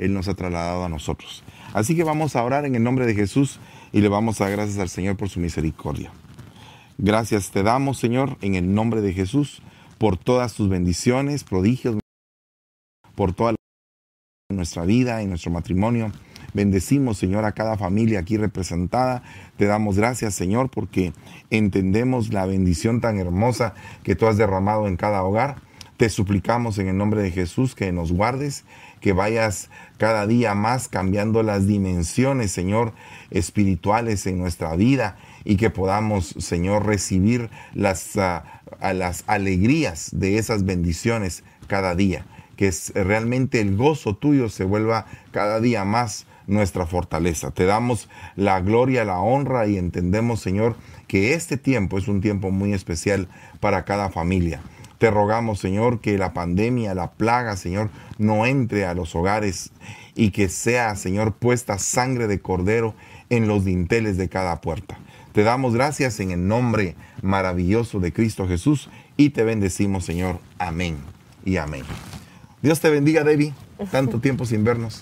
Él nos ha trasladado a nosotros. Así que vamos a orar en el nombre de Jesús y le vamos a dar gracias al Señor por su misericordia. Gracias te damos, Señor, en el nombre de Jesús, por todas tus bendiciones, prodigios, por toda nuestra vida, en nuestro matrimonio. Bendecimos, Señor, a cada familia aquí representada. Te damos gracias, Señor, porque entendemos la bendición tan hermosa que tú has derramado en cada hogar. Te suplicamos en el nombre de Jesús que nos guardes, que vayas cada día más cambiando las dimensiones, Señor, espirituales en nuestra vida y que podamos, Señor, recibir las, ah, las alegrías de esas bendiciones cada día. Que realmente el gozo tuyo se vuelva cada día más nuestra fortaleza. Te damos la gloria, la honra y entendemos, Señor, que este tiempo es un tiempo muy especial para cada familia. Te rogamos, Señor, que la pandemia, la plaga, Señor, no entre a los hogares y que sea, Señor, puesta sangre de cordero en los dinteles de cada puerta. Te damos gracias en el nombre maravilloso de Cristo Jesús y te bendecimos, Señor. Amén y amén. Dios te bendiga, Debbie. Tanto tiempo sin vernos.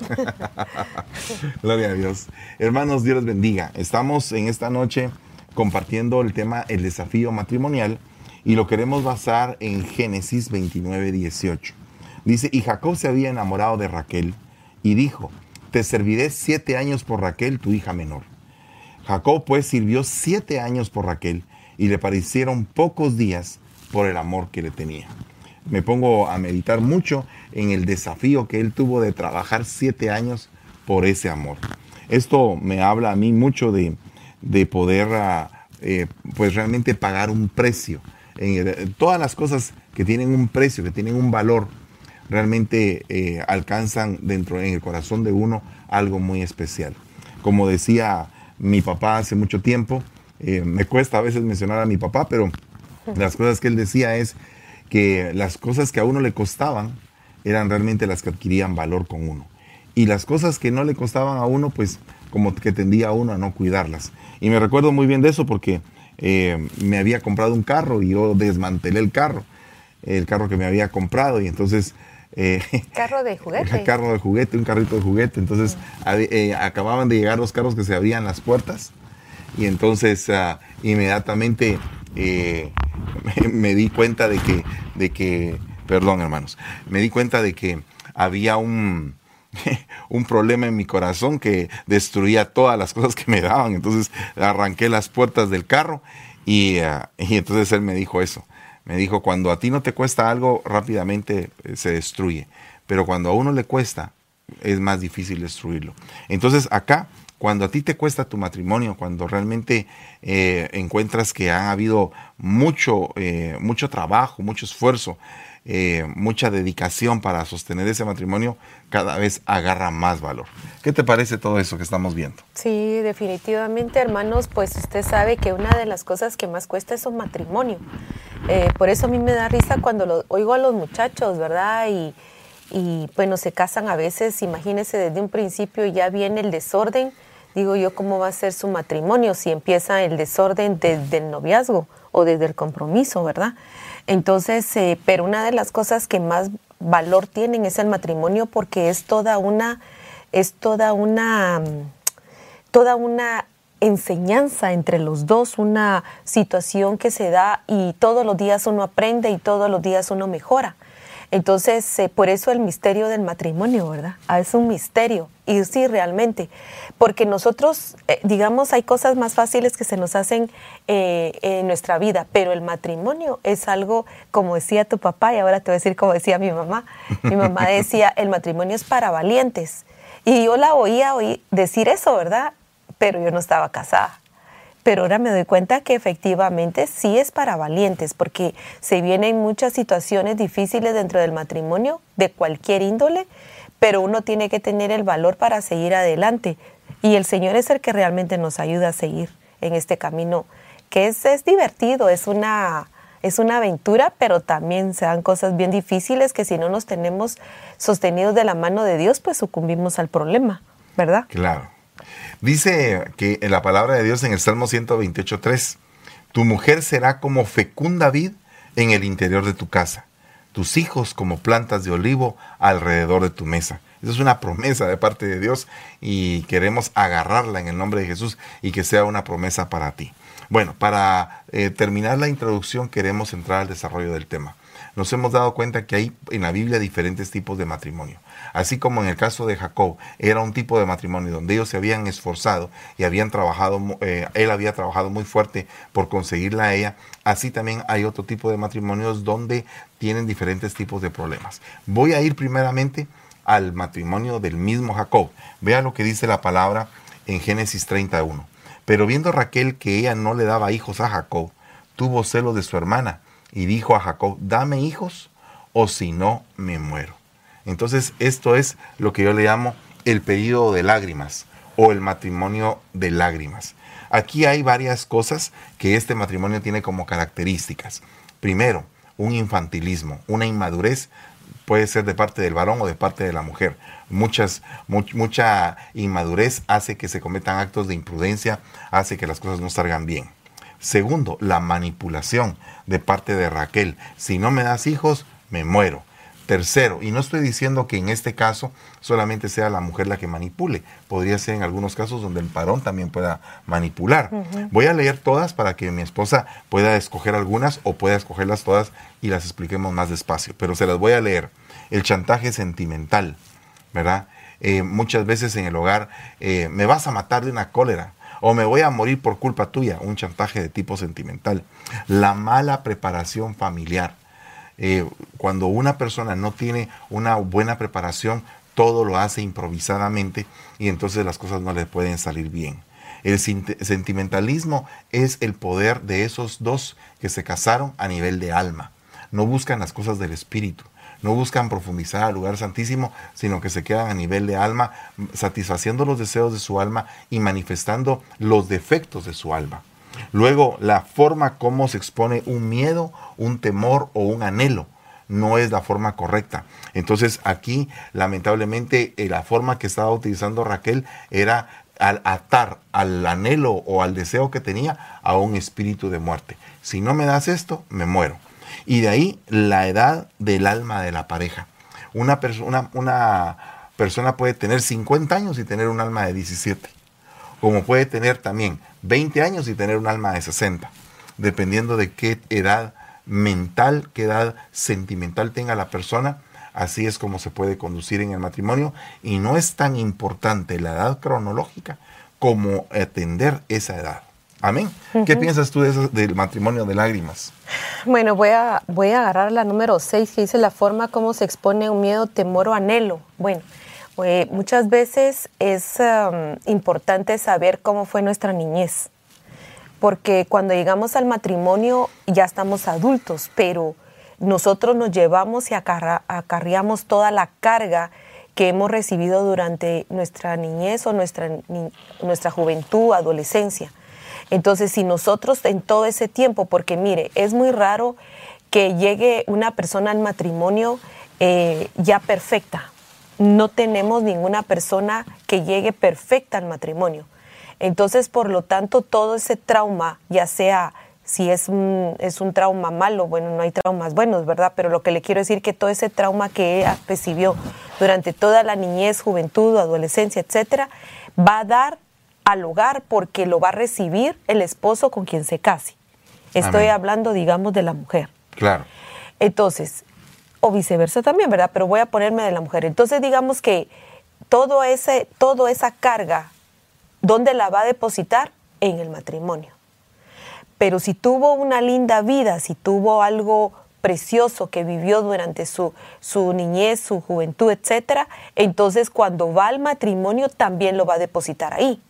Gloria a Dios. Hermanos, Dios les bendiga. Estamos en esta noche compartiendo el tema el desafío matrimonial y lo queremos basar en Génesis 29, 18. Dice, y Jacob se había enamorado de Raquel y dijo, te serviré siete años por Raquel, tu hija menor. Jacob pues sirvió siete años por Raquel y le parecieron pocos días por el amor que le tenía. Me pongo a meditar mucho en el desafío que él tuvo de trabajar siete años por ese amor. Esto me habla a mí mucho de, poder ah, eh, pues realmente pagar un precio. Todas las cosas que tienen un precio, que tienen un valor, realmente eh, alcanzan dentro en el corazón de uno algo muy especial. Como decía mi papá hace mucho tiempo. Eh, me cuesta a veces mencionar a mi papá, pero las cosas que él decía es que las cosas que a uno le costaban eran realmente las que adquirían valor con uno. Y las cosas que no le costaban a uno, pues como que tendía a uno a no cuidarlas. Y me recuerdo muy bien de eso porque eh, me había comprado un carro y yo desmantelé el carro, el carro que me había comprado. Y entonces eh, carro de juguete. Carro de juguete, un carrito de juguete. Entonces eh, acababan de llegar los carros que se abrían las puertas y entonces ah, inmediatamente eh, me, di cuenta de que, de que, perdón hermanos, me di cuenta de que había un, un problema en mi corazón que destruía todas las cosas que me daban. Entonces arranqué las puertas del carro y, y entonces él me dijo eso. Me dijo, cuando a ti no te cuesta algo, rápidamente eh, se destruye. Pero cuando a uno le cuesta, es más difícil destruirlo. Entonces acá, cuando a ti te cuesta tu matrimonio, cuando realmente eh, encuentras que ha habido mucho, eh, mucho trabajo, mucho esfuerzo, eh, mucha dedicación para sostener ese matrimonio, cada vez agarra más valor. ¿Qué te parece todo eso que estamos viendo? Sí, definitivamente, hermanos, pues usted sabe que una de las cosas que más cuesta es un matrimonio. Eh, por eso a mí me da risa cuando lo, oigo a los muchachos, ¿verdad? Y, y bueno, se casan a veces, imagínese desde un principio ya viene el desorden. Digo yo, ¿cómo va a ser su matrimonio si empieza el desorden desde el noviazgo o desde el compromiso, ¿verdad? Entonces, eh, pero una de las cosas que más valor tienen es el matrimonio porque es toda una, es toda una, toda una enseñanza entre los dos, una situación que se da y todos los días uno aprende y todos los días uno mejora. Entonces, eh, por eso el misterio del matrimonio, ¿verdad? Ah, es un misterio. Y sí, realmente. Porque nosotros, eh, digamos, hay cosas más fáciles que se nos hacen eh, en nuestra vida, pero el matrimonio es algo, como decía tu papá, y ahora te voy a decir como decía mi mamá. Mi mamá decía, el matrimonio es para valientes. Y yo la oía oí decir eso, ¿verdad? Pero yo no estaba casada pero ahora me doy cuenta que efectivamente sí es para valientes, porque se vienen muchas situaciones difíciles dentro del matrimonio, de cualquier índole, pero uno tiene que tener el valor para seguir adelante. Y el Señor es el que realmente nos ayuda a seguir en este camino, que es, es divertido, es una, es una aventura, pero también se dan cosas bien difíciles que si no nos tenemos sostenidos de la mano de Dios, pues sucumbimos al problema, ¿verdad? Claro. Dice que en la palabra de Dios en el Salmo 128.3, tu mujer será como fecunda vid en el interior de tu casa, tus hijos como plantas de olivo alrededor de tu mesa. Esa es una promesa de parte de Dios y queremos agarrarla en el nombre de Jesús y que sea una promesa para ti. Bueno, para eh, terminar la introducción queremos entrar al desarrollo del tema. Nos hemos dado cuenta que hay en la Biblia diferentes tipos de matrimonio. Así como en el caso de Jacob era un tipo de matrimonio donde ellos se habían esforzado y habían trabajado, eh, él había trabajado muy fuerte por conseguirla a ella, así también hay otro tipo de matrimonios donde tienen diferentes tipos de problemas. Voy a ir primeramente al matrimonio del mismo Jacob. Vea lo que dice la palabra en Génesis 31. Pero viendo Raquel que ella no le daba hijos a Jacob, tuvo celo de su hermana y dijo a Jacob, dame hijos o si no me muero. Entonces esto es lo que yo le llamo el pedido de lágrimas o el matrimonio de lágrimas. Aquí hay varias cosas que este matrimonio tiene como características. Primero, un infantilismo, una inmadurez puede ser de parte del varón o de parte de la mujer. Muchas, mucha inmadurez hace que se cometan actos de imprudencia, hace que las cosas no salgan bien. Segundo, la manipulación de parte de Raquel. Si no me das hijos, me muero. Tercero, y no estoy diciendo que en este caso solamente sea la mujer la que manipule, podría ser en algunos casos donde el varón también pueda manipular. Voy a leer todas para que mi esposa pueda escoger algunas o pueda escogerlas todas y las expliquemos más despacio, pero se las voy a leer. El chantaje sentimental, ¿verdad? Eh, muchas veces en el hogar, eh, me vas a matar de una cólera o me voy a morir por culpa tuya, un chantaje de tipo sentimental. La mala preparación familiar eh, cuando una persona no tiene una buena preparación, todo lo hace improvisadamente y entonces las cosas no le pueden salir bien. El sentimentalismo es el poder de esos dos que se casaron a nivel de alma. No buscan las cosas del espíritu, no buscan profundizar al lugar santísimo, sino que se quedan a nivel de alma, satisfaciendo los deseos de su alma y manifestando los defectos de su alma. Luego, la forma como se expone un miedo, un temor o un anhelo no es la forma correcta. Entonces aquí, lamentablemente, eh, la forma que estaba utilizando Raquel era al atar al anhelo o al deseo que tenía a un espíritu de muerte. Si no me das esto, me muero. Y de ahí la edad del alma de la pareja. Una, persona, una persona puede tener 50 años y tener un alma de 17 como puede tener también 20 años y tener un alma de 60, dependiendo de qué edad mental, qué edad sentimental tenga la persona, así es como se puede conducir en el matrimonio y no es tan importante la edad cronológica como atender esa edad. Amén. ¿Qué piensas tú del matrimonio de lágrimas? Bueno, voy a, voy a agarrar la número 6 que dice la forma como se expone un miedo, temor o anhelo. Bueno, muchas veces es importante saber cómo fue nuestra niñez, porque cuando llegamos al matrimonio ya estamos adultos, pero nosotros nos llevamos y acarreamos toda la carga que hemos recibido durante nuestra niñez o nuestra, nuestra juventud, adolescencia. Entonces, si nosotros en todo ese tiempo, porque mire, es muy raro que llegue una persona al matrimonio eh, ya perfecta, no tenemos ninguna persona que llegue perfecta al matrimonio. Entonces, por lo tanto, todo ese trauma, ya sea si es un, es un trauma malo, bueno, no hay traumas buenos, ¿verdad? Pero lo que le quiero decir que todo ese trauma que ella recibió durante toda la niñez, juventud, adolescencia, etcétera, va a dar al hogar porque lo va a recibir el esposo con quien se case. Estoy hablando, digamos, de la mujer. Claro. Entonces, o viceversa también, ¿verdad? Pero voy a ponerme de la mujer. Entonces digamos que todo ese, toda esa carga, ¿dónde la va a depositar? En el matrimonio. Pero si tuvo una linda vida, si tuvo algo precioso que vivió durante su, su niñez, su juventud, etcétera, entonces cuando va al matrimonio también lo va a depositar ahí.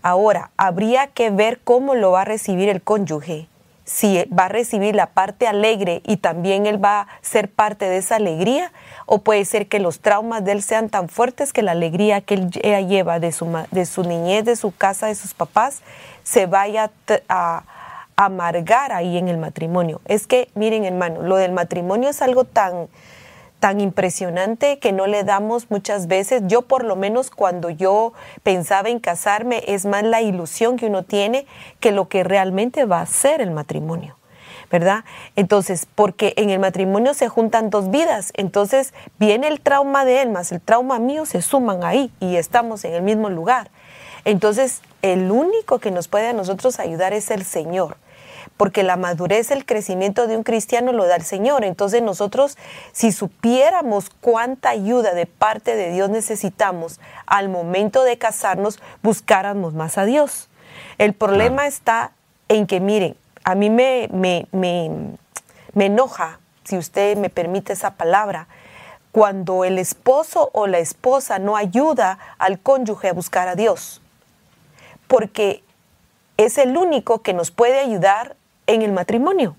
Ahora, habría que ver cómo lo va a recibir el cónyuge si va a recibir la parte alegre y también él va a ser parte de esa alegría, o puede ser que los traumas de él sean tan fuertes que la alegría que él, lleva de su, de su niñez, de su casa, de sus papás, se vaya a, a amargar ahí en el matrimonio. Es que, miren hermano, lo del matrimonio es algo tan tan impresionante que no le damos muchas veces. Yo por lo menos cuando yo pensaba en casarme es más la ilusión que uno tiene que lo que realmente va a ser el matrimonio. ¿verdad? Entonces, porque en el matrimonio se juntan dos vidas, entonces viene el trauma de él más el trauma mío, se suman ahí y estamos en el mismo lugar. Entonces, el único que nos puede a nosotros ayudar es el Señor, porque la madurez, el crecimiento de un cristiano lo da el Señor. Entonces nosotros, si supiéramos cuánta ayuda de parte de Dios necesitamos al momento de casarnos, buscáramos más a Dios. El problema está en que, miren, a mí me, me, me, enoja, si usted me permite esa palabra, cuando el esposo o la esposa no ayuda al cónyuge a buscar a Dios, porque es el único que nos puede ayudar en el matrimonio.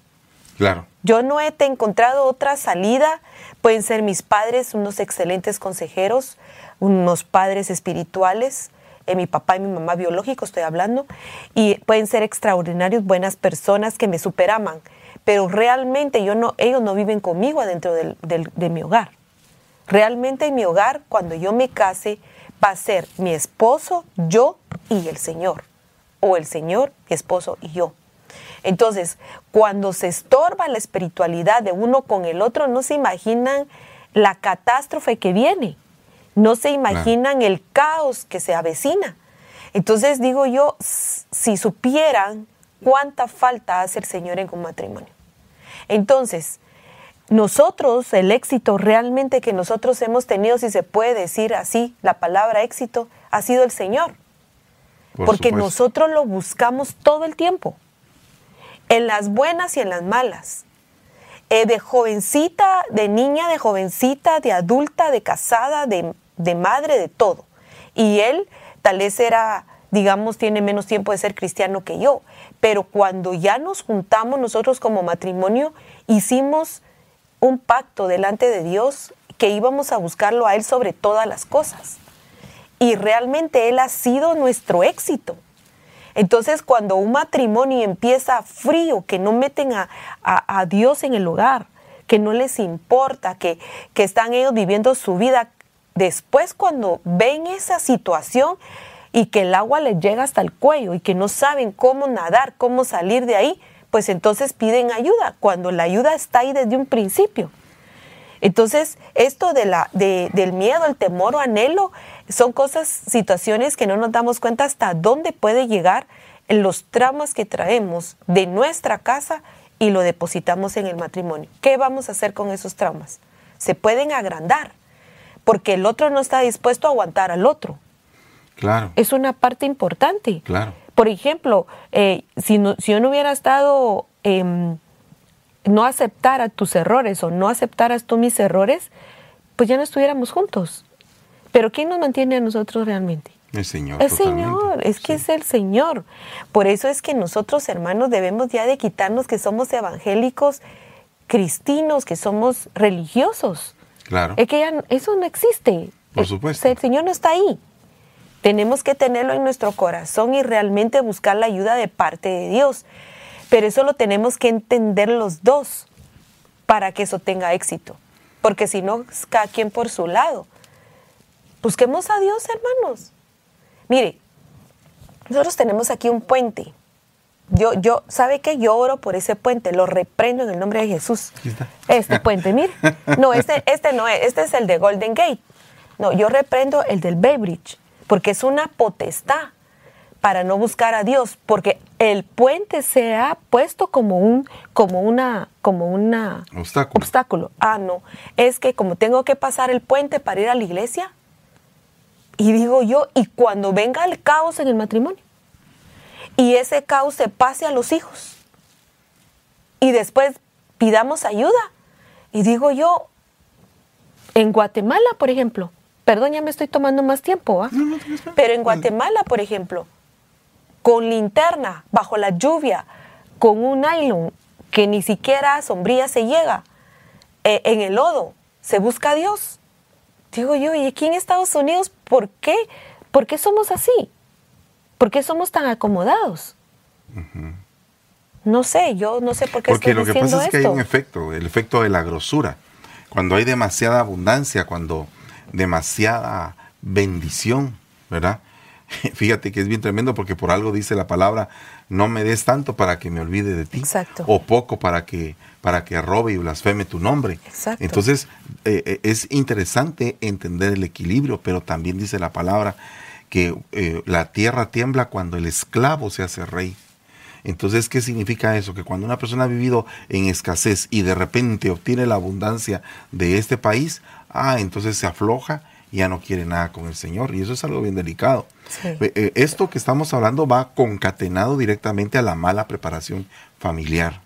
Claro. Yo no he encontrado otra salida. Pueden ser mis padres unos excelentes consejeros, unos padres espirituales, eh, mi papá y mi mamá biológicos estoy hablando, y pueden ser extraordinarios, buenas personas que me superaman, pero realmente yo no, ellos no viven conmigo adentro de mi hogar. Realmente en mi hogar, cuando yo me case, va a ser mi esposo, yo y el Señor, o el Señor, mi esposo y yo. Entonces, cuando se estorba la espiritualidad de uno con el otro, no se imaginan la catástrofe que viene no se imaginan el caos que se avecina. Entonces digo yo, si supieran cuánta falta hace el Señor en un matrimonio. Entonces, nosotros, el éxito realmente que nosotros hemos tenido, si se puede decir así, la palabra éxito, ha sido el Señor. porque nosotros lo buscamos todo el tiempo, en las buenas y en las malas. Eh, de jovencita, de niña, de jovencita, de adulta, de casada, de de madre, de todo. Y él tal vez era, digamos, tiene menos tiempo de ser cristiano que yo, pero cuando ya nos juntamos nosotros como matrimonio, hicimos un pacto delante de Dios que íbamos a buscarlo a Él sobre todas las cosas. Y realmente Él ha sido nuestro éxito. Entonces, cuando un matrimonio empieza frío, que no meten a, a, Dios en el hogar, que no les importa, que, que están ellos viviendo su vida después cuando ven esa situación y que el agua les llega hasta el cuello y que no saben cómo nadar, cómo salir de ahí, pues entonces piden ayuda, cuando la ayuda está ahí desde un principio. Entonces, esto de la, del miedo, el temor o anhelo, son cosas, situaciones que no nos damos cuenta hasta dónde puede llegar los traumas que traemos de nuestra casa y lo depositamos en el matrimonio. ¿Qué vamos a hacer con esos traumas? Se pueden agrandar porque el otro no está dispuesto a aguantar al otro. Claro. Es una parte importante. Claro. Por ejemplo, eh, si, si yo no hubiera estado, em, no aceptara tus errores o no aceptaras tú mis errores, pues ya no estuviéramos juntos. Pero ¿quién nos mantiene a nosotros realmente? El Señor. El Señor, es que es el Señor. Por eso es que nosotros, hermanos, debemos ya de quitarnos que somos evangélicos cristinos, que somos religiosos. Claro. Es que ya eso no existe. Por supuesto. El Señor no está ahí. Tenemos que tenerlo en nuestro corazón y realmente buscar la ayuda de parte de Dios. Pero eso lo tenemos que entender los dos para que eso tenga éxito. Porque si no, cada quien por su lado. Busquemos a Dios, hermanos. Mire, nosotros tenemos aquí un puente yo, yo, ¿sabe qué? Yo oro por ese puente, lo reprendo en el nombre de Jesús. Este puente, mire. No, este, este no es, este es el de Golden Gate. No, yo reprendo el del Bay Bridge, porque es una potestad para no buscar a Dios, porque el puente se ha puesto como un, como una, como una obstáculo. obstáculo. Ah, no, es que como tengo que pasar el puente para ir a la iglesia, y digo yo, y cuando venga el caos en el matrimonio, y ese caos se pase a los hijos. Y después pidamos ayuda. Y digo yo, en Guatemala, por ejemplo, perdón, ya me estoy tomando más tiempo, ¿ah? pero en Guatemala, por ejemplo, con linterna, bajo la lluvia, con un nylon que ni siquiera a sombría se llega, eh, en el lodo, se busca a Dios. Digo yo, ¿y aquí en Estados Unidos por qué? ¿Por qué somos así? ¿Por qué somos tan acomodados? No sé, yo no sé por qué Porque lo que pasa es que hay un efecto, el efecto de la grosura. Cuando hay demasiada abundancia, cuando demasiada bendición, ¿verdad? Fíjate que es bien tremendo porque por algo dice la palabra, no me des tanto para que me olvide de ti. Exacto. O poco para que, para que robe y blasfeme tu nombre. Exacto. Entonces, eh, eh, es interesante entender el equilibrio, pero también dice la palabra que eh, la tierra tiembla cuando el esclavo se hace rey. Entonces, ¿qué significa eso? Que cuando una persona ha vivido en escasez y de repente obtiene la abundancia de este país, ah, entonces se afloja ya no quiere nada con el Señor. Y eso es algo bien delicado. Sí. Eh, eh, Esto que estamos hablando va concatenado directamente a la mala preparación familiar.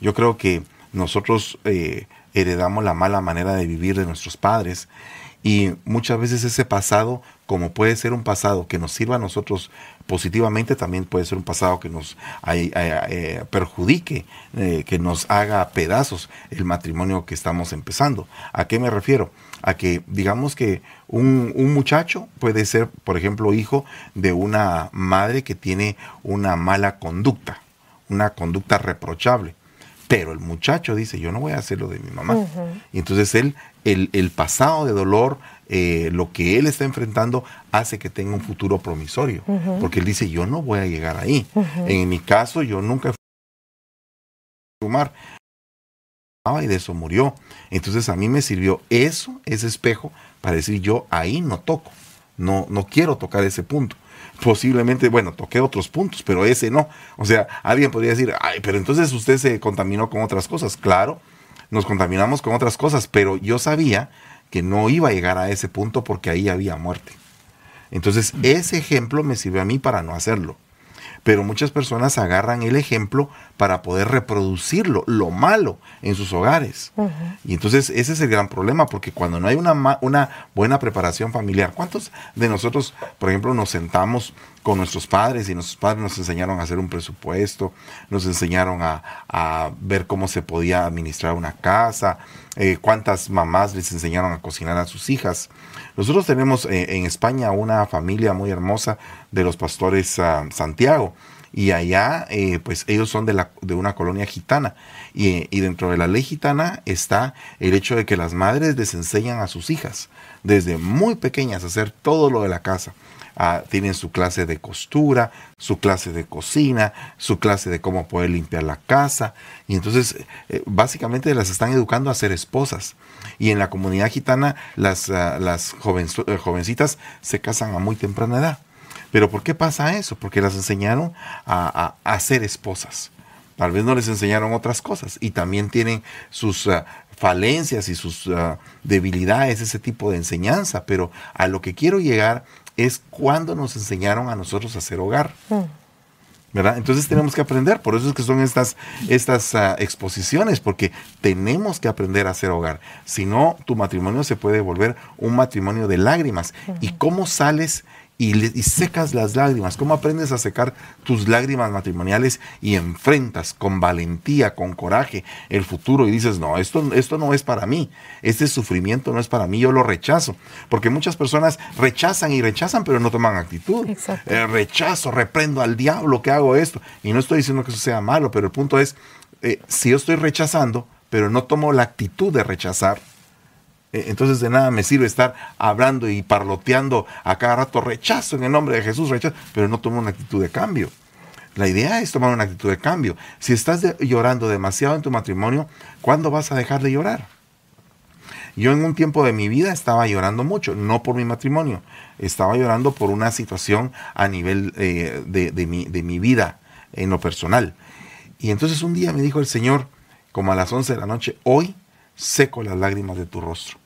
Yo creo que nosotros eh, heredamos la mala manera de vivir de nuestros padres y muchas veces ese pasado, como puede ser un pasado que nos sirva a nosotros positivamente, también puede ser un pasado que nos ay- ay- eh, perjudique, eh, que nos haga pedazos el matrimonio que estamos empezando. ¿A qué me refiero? A que digamos que un, un muchacho puede ser, por ejemplo, hijo de una madre que tiene una mala conducta, una conducta reprochable. Pero el muchacho dice, yo no voy a hacer lo de mi mamá. Y entonces él, el, el pasado de dolor, eh, lo que él está enfrentando, hace que tenga un futuro promisorio. Porque él dice, yo no voy a llegar ahí. En mi caso, yo nunca fui a fumar. Y de eso murió. Entonces a mí me sirvió eso, ese espejo, para decir, yo ahí no toco. No, no quiero tocar ese punto posiblemente, bueno, toqué otros puntos, pero ese no. O sea, alguien podría decir, ay, pero entonces usted se contaminó con otras cosas. Claro, nos contaminamos con otras cosas, pero yo sabía que no iba a llegar a ese punto porque ahí había muerte. Entonces, ese ejemplo me sirve a mí para no hacerlo. Pero muchas personas agarran el ejemplo para poder reproducirlo, lo malo, en sus hogares. Y entonces ese es el gran problema, porque cuando no hay una, ma- una buena preparación familiar, ¿cuántos de nosotros, por ejemplo, nos sentamos con nuestros padres y nuestros padres nos enseñaron a hacer un presupuesto, nos enseñaron a, a ver cómo se podía administrar una casa, eh, cuántas mamás les enseñaron a cocinar a sus hijas? Nosotros tenemos eh, en España una familia muy hermosa de los pastores ah, Santiago. Y allá, eh, pues ellos son de, la, de una colonia gitana. Y, y dentro de la ley gitana está el hecho de que las madres les enseñan a sus hijas desde muy pequeñas a hacer todo lo de la casa. Tienen su clase de costura, su clase de cocina, su clase de cómo poder limpiar la casa. Y entonces, eh, básicamente las están educando a ser esposas. Y en la comunidad gitana, las, ah, las eh, jovencitas se casan a muy temprana edad. Pero ¿por qué pasa eso? Porque las enseñaron a, a- a ser esposas. Tal vez no les enseñaron otras cosas. Y también tienen sus ah, falencias y sus ah, debilidades, ese tipo de enseñanza. Pero a lo que quiero llegar es cuando nos enseñaron a nosotros a hacer hogar. ¿verdad? Entonces tenemos que aprender, por eso es que son estas, estas ah, exposiciones, porque tenemos que aprender a hacer hogar. Si no, tu matrimonio se puede volver un matrimonio de lágrimas. ¿Y cómo sales y, le- y secas las lágrimas? ¿Cómo aprendes a secar tus lágrimas matrimoniales y enfrentas con valentía, con coraje el futuro y dices, no, esto, esto no es para mí, este sufrimiento no es para mí, yo lo rechazo? Porque muchas personas rechazan y rechazan, pero no toman actitud. Eh, rechazo, reprendo al diablo que hago esto. Y no estoy diciendo que eso sea malo, pero el punto es, eh, si yo estoy rechazando, pero no tomo la actitud de rechazar, entonces de nada me sirve estar hablando y parloteando a cada rato rechazo en el nombre de Jesús, rechazo, pero no tomo una actitud de cambio. La idea es tomar una actitud de cambio. Si estás llorando demasiado en tu matrimonio, ¿cuándo vas a dejar de llorar? Yo en un tiempo de mi vida estaba llorando mucho, no por mi matrimonio, estaba llorando por una situación a nivel eh, de, de mi, de mi vida en lo personal. Y entonces un día me dijo el Señor, como a las 11 de la noche, hoy seco las lágrimas de tu rostro.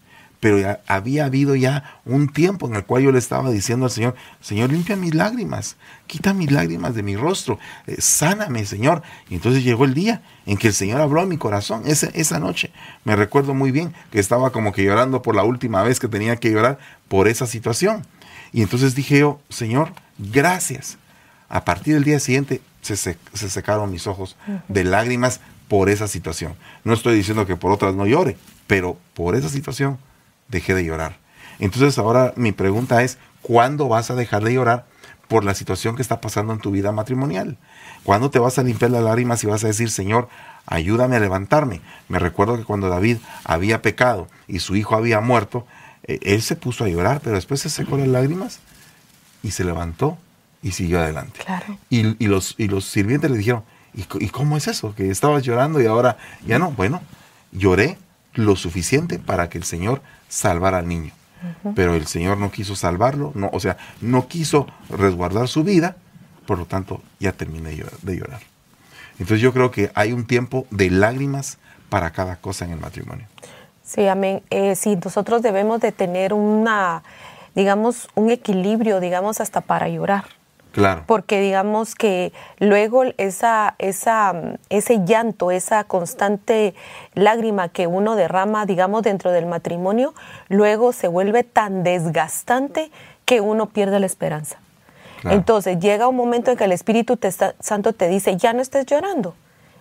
Pero ya había habido ya un tiempo en el cual yo le estaba diciendo al Señor, Señor, limpia mis lágrimas, quita mis lágrimas de mi rostro, eh, sáname, Señor. Y entonces llegó el día en que el Señor habló a mi corazón, esa, esa noche. Me recuerdo muy bien que estaba como que llorando por la última vez que tenía que llorar por esa situación. Y entonces dije yo, Señor, gracias. A partir del día siguiente se, sec- se secaron mis ojos de lágrimas por esa situación. No estoy diciendo que por otras no llore, pero por esa situación dejé de llorar. Entonces ahora mi pregunta es, ¿cuándo vas a dejar de llorar por la situación que está pasando en tu vida matrimonial? ¿Cuándo te vas a limpiar las lágrimas y vas a decir, Señor, ayúdame a levantarme? Me recuerdo que cuando David había pecado y su hijo había muerto, eh, él se puso a llorar, pero después se secó las lágrimas y se levantó y siguió adelante. Claro. Y, y los, y los sirvientes le dijeron, ¿y, y cómo es eso? Que estabas llorando y ahora ya no. Bueno, lloré lo suficiente para que el Señor salvara al niño. Pero el Señor no quiso salvarlo, no, o sea, no quiso resguardar su vida, por lo tanto ya terminé de llorar- de llorar. Entonces yo creo que hay un tiempo de lágrimas para cada cosa en el matrimonio. Sí, amén. Eh, sí, nosotros debemos de tener una, digamos, un equilibrio, digamos, hasta para llorar. Claro. Porque digamos que luego esa, esa, ese llanto, esa constante lágrima que uno derrama, digamos, dentro del matrimonio, luego se vuelve tan desgastante que uno pierde la esperanza. Claro. Entonces llega un momento en que el Espíritu te está- Santo te dice, ya no estés llorando,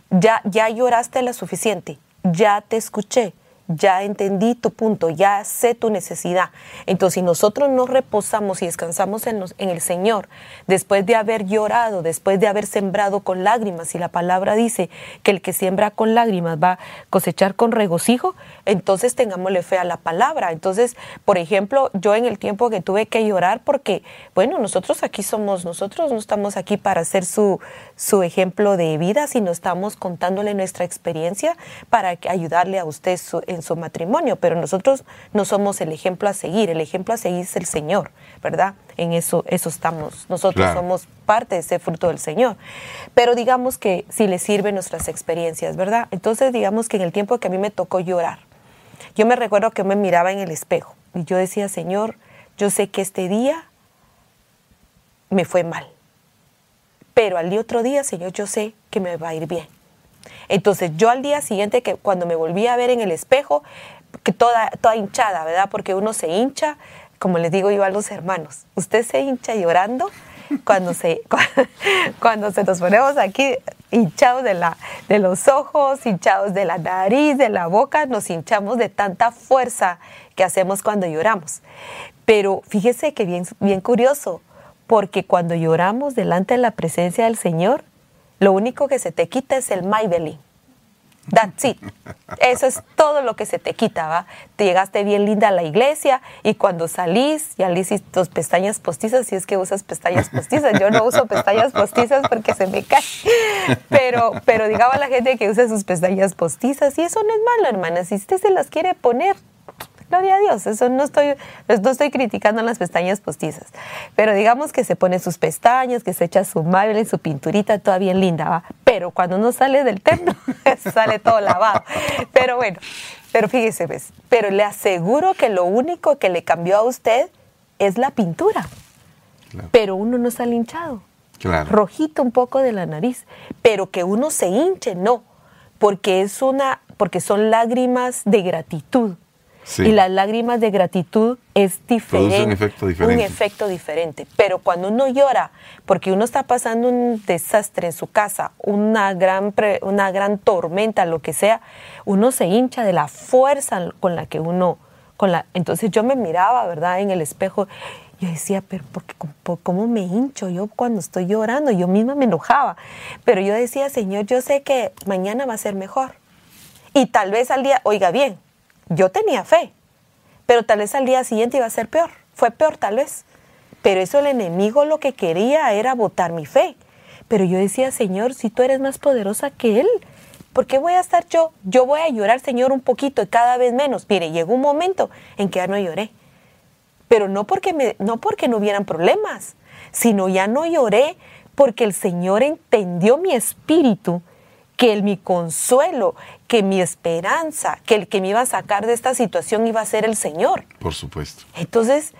ya, ya lloraste lo suficiente, ya te escuché, ya entendí tu punto, ya sé tu necesidad. Entonces, si nosotros nos reposamos y descansamos en, el Señor, después de haber llorado, después de haber sembrado con lágrimas, y la palabra dice que el que siembra con lágrimas va a cosechar con regocijo, entonces tengámosle fe a la palabra. Entonces, por ejemplo, yo en el tiempo que tuve que llorar, porque, bueno, nosotros aquí somos, nosotros no estamos aquí para ser su, ejemplo de vida, sino estamos contándole nuestra experiencia para ayudarle a usted su- en su matrimonio, pero nosotros no somos el ejemplo a seguir, el ejemplo a seguir es el Señor, ¿verdad? En eso, eso estamos, nosotros Claro. somos parte de ese fruto del Señor. Pero digamos que si le sirven nuestras experiencias, ¿verdad? Entonces digamos que en el tiempo que a mí me tocó llorar, yo me recuerdo que me miraba en el espejo y yo decía, Señor, yo sé que este día me fue mal, pero al otro día, Señor, yo sé que me va a ir bien. Entonces yo al día siguiente, que cuando me volví a ver en el espejo, que toda, toda hinchada, ¿verdad? Porque uno se hincha, como les digo yo a los hermanos, usted se hincha llorando cuando se, cuando nos ponemos aquí hinchados de, la, de los ojos, hinchados de la nariz, de la boca, nos hinchamos de tanta fuerza que hacemos cuando lloramos. Pero fíjese que bien, bien curioso, porque cuando lloramos delante de la presencia del Señor, lo único que se te quita es el Maybelline. That's it. Eso es todo lo que se te quita, ¿va? Te llegaste bien linda a la iglesia y cuando salís ya le hiciste tus pestañas postizas, si es que usas pestañas postizas. Yo no uso pestañas postizas porque se me caen. Pero, pero digamos a la gente que usa sus pestañas postizas y eso no es malo, hermana. Si usted se las quiere poner, gloria a Dios, eso no estoy, no estoy criticando las pestañas postizas, pero digamos que se pone sus pestañas, que se echa su y su pinturita, toda bien linda, ¿va? pero cuando uno sale del templo, sale todo lavado. Pero bueno, pero fíjese, ¿ves? pero le aseguro que lo único que le cambió a usted es la pintura, Claro. pero uno no sale hinchado Claro. rojito un poco de la nariz, pero que uno se hinche, no, porque es una, porque son lágrimas de gratitud. Sí. Y las lágrimas de gratitud es diferente. Un efecto diferente. Un efecto diferente. Pero cuando uno llora, porque uno está pasando un desastre en su casa, una gran, pre- una gran tormenta, lo que sea, uno se hincha de la fuerza con la que uno, con la, entonces yo me miraba, ¿verdad? En el espejo, yo decía, pero ¿por qué- cómo, cómo me hincho yo cuando estoy llorando? Yo misma me enojaba. Pero yo decía, Señor, yo sé que mañana va a ser mejor. Y tal vez al día, oiga bien, yo tenía fe, pero tal vez al día siguiente iba a ser peor. Fue peor tal vez. Pero eso el enemigo lo que quería era botar mi fe. Pero yo decía, Señor, si tú eres más poderosa que Él, ¿por qué voy a estar yo? Yo voy a llorar, Señor, un poquito y cada vez menos. Mire, llegó un momento en que ya no lloré. Pero no porque, no porque no hubieran problemas, sino ya no lloré porque el Señor entendió mi espíritu que el, mi consuelo, que mi esperanza, que el que me iba a sacar de esta situación iba a ser el Señor. Por supuesto. Entonces,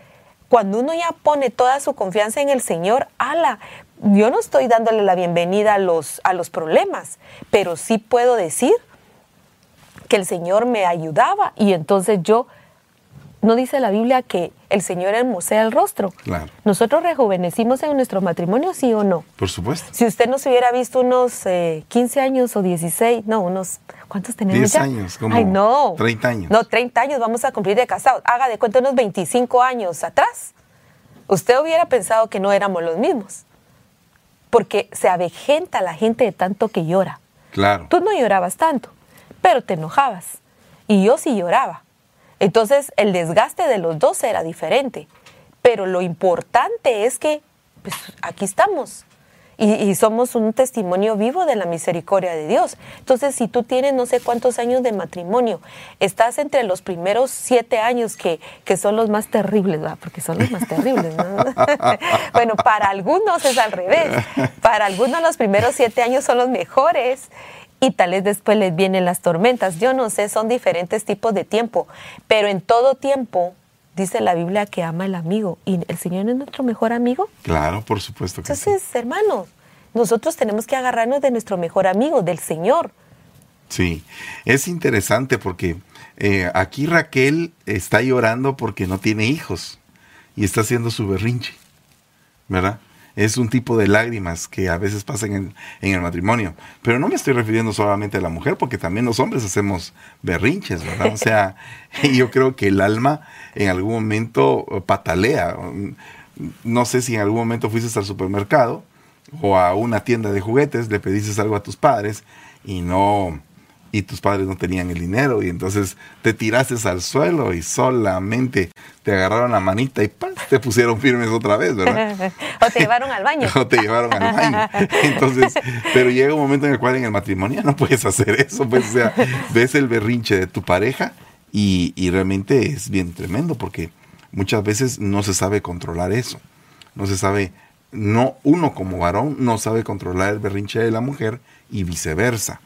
cuando uno ya pone toda su confianza en el Señor, ala, yo no estoy dándole la bienvenida a los, a los problemas, pero sí puedo decir que el Señor me ayudaba y entonces yo, no dice la Biblia que el Señor hermosea el rostro. Claro. Nosotros rejuvenecimos en nuestro matrimonio, sí o no. Por supuesto. Si usted nos hubiera visto unos eh, 15 años o 16, no, unos, ¿cuántos tenemos 10 ya? años, como Ay, no. 30 años. No, 30 años vamos a cumplir de casados. Haga de cuenta unos 25 años atrás. Usted hubiera pensado que no éramos los mismos. Porque se avejenta la gente de tanto que llora. Claro. Tú no llorabas tanto, pero te enojabas. Y yo sí lloraba. Entonces el desgaste de los dos era diferente. pero lo importante es que pues, aquí estamos. Y, somos un testimonio vivo de la misericordia de Dios. Entonces, si tú tienes no sé cuántos años de matrimonio, estás entre los primeros siete años que, que son los más terribles, porque son los más terribles. bueno, para algunos es al revés. Para algunos los primeros siete años son los mejores y tal vez después les vienen las tormentas. Yo no sé, son diferentes tipos de tiempo, pero en todo tiempo dice la Biblia que ama el amigo y el Señor es nuestro mejor amigo. Claro, por supuesto que Entonces, hermanos, nosotros tenemos que agarrarnos de nuestro mejor amigo, del Señor. Sí, es interesante porque eh, aquí Raquel está llorando porque no tiene hijos y está haciendo su berrinche, ¿verdad? Es un tipo de lágrimas que a veces pasan en, en, el matrimonio. Pero no me estoy refiriendo solamente a la mujer, porque también los hombres hacemos berrinches, ¿verdad? O sea, yo creo que el alma en algún momento patalea. No sé si en algún momento fuiste al supermercado o a una tienda de juguetes, le pediste algo a tus padres y no y tus padres no tenían el dinero y entonces te tiraste al suelo y solamente te agarraron la manita y te pusieron firmes otra vez, ¿verdad? o te llevaron al baño. o te llevaron al baño. Entonces, pero llega un momento en el cual en el matrimonio no puedes hacer eso, pues, o sea, ves el berrinche de tu pareja y, y realmente es bien tremendo porque muchas veces no se sabe controlar eso, no se sabe no uno como varón no sabe controlar el berrinche de la mujer y viceversa.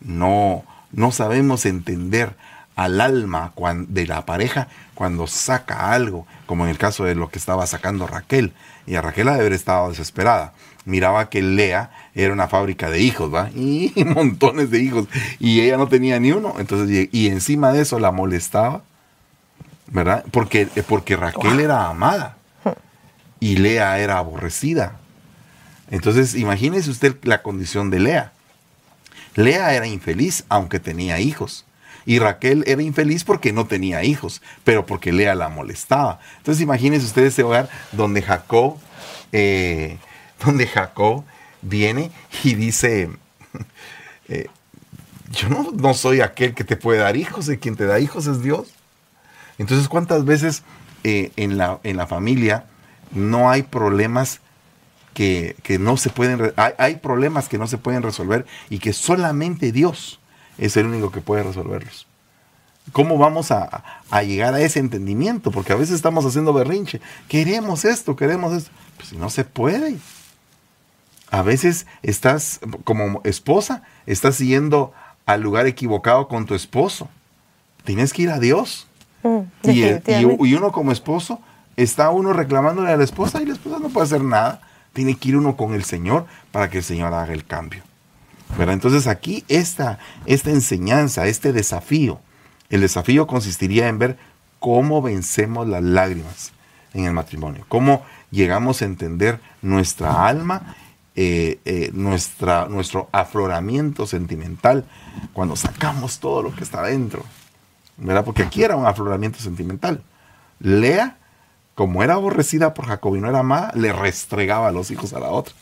No, no sabemos entender al alma de la pareja cuando saca algo, como en el caso de lo que estaba sacando Raquel. Y a Raquel ha de haber estado desesperada. Miraba que Lea era una fábrica de hijos, ¿va? Y montones de hijos. Y ella no tenía ni uno. Entonces, y encima de eso la molestaba, ¿verdad? Porque, porque Raquel era amada y Lea era aborrecida. Entonces, imagínese usted la condición de Lea. Lea era infeliz aunque tenía hijos. Y Raquel era infeliz porque no tenía hijos, pero porque Lea la molestaba. Entonces imagínese usted ese hogar donde Jacob, eh, donde Jacob viene y dice, eh, yo no, no, soy aquel que te puede dar hijos, y quien te da hijos es Dios. Entonces, ¿cuántas veces eh, en, la, en la familia no hay problemas que, no se pueden, hay, hay, problemas que no se pueden resolver y que solamente Dios es el único que puede resolverlos. ¿Cómo vamos a, llegar a ese entendimiento? Porque a veces estamos haciendo berrinche. Queremos esto, queremos esto. Pues si no se puede. A veces estás, como esposa, estás yendo al lugar equivocado con tu esposo. Tienes que ir a Dios. Mm, y, y, uno como esposo está uno reclamándole a la esposa y la esposa no puede hacer nada. Tiene que ir uno con el Señor para que el Señor haga el cambio. ¿verdad? Entonces aquí esta, esta enseñanza, este desafío, el desafío consistiría en ver cómo vencemos las lágrimas en el matrimonio, cómo llegamos a entender nuestra alma, eh, eh, nuestra, nuestro afloramiento sentimental, cuando sacamos todo lo que está dentro, ¿verdad? Porque aquí era un afloramiento sentimental. Lea como era aborrecida por Jacob y no era amada, le restregaba a los hijos a la otra.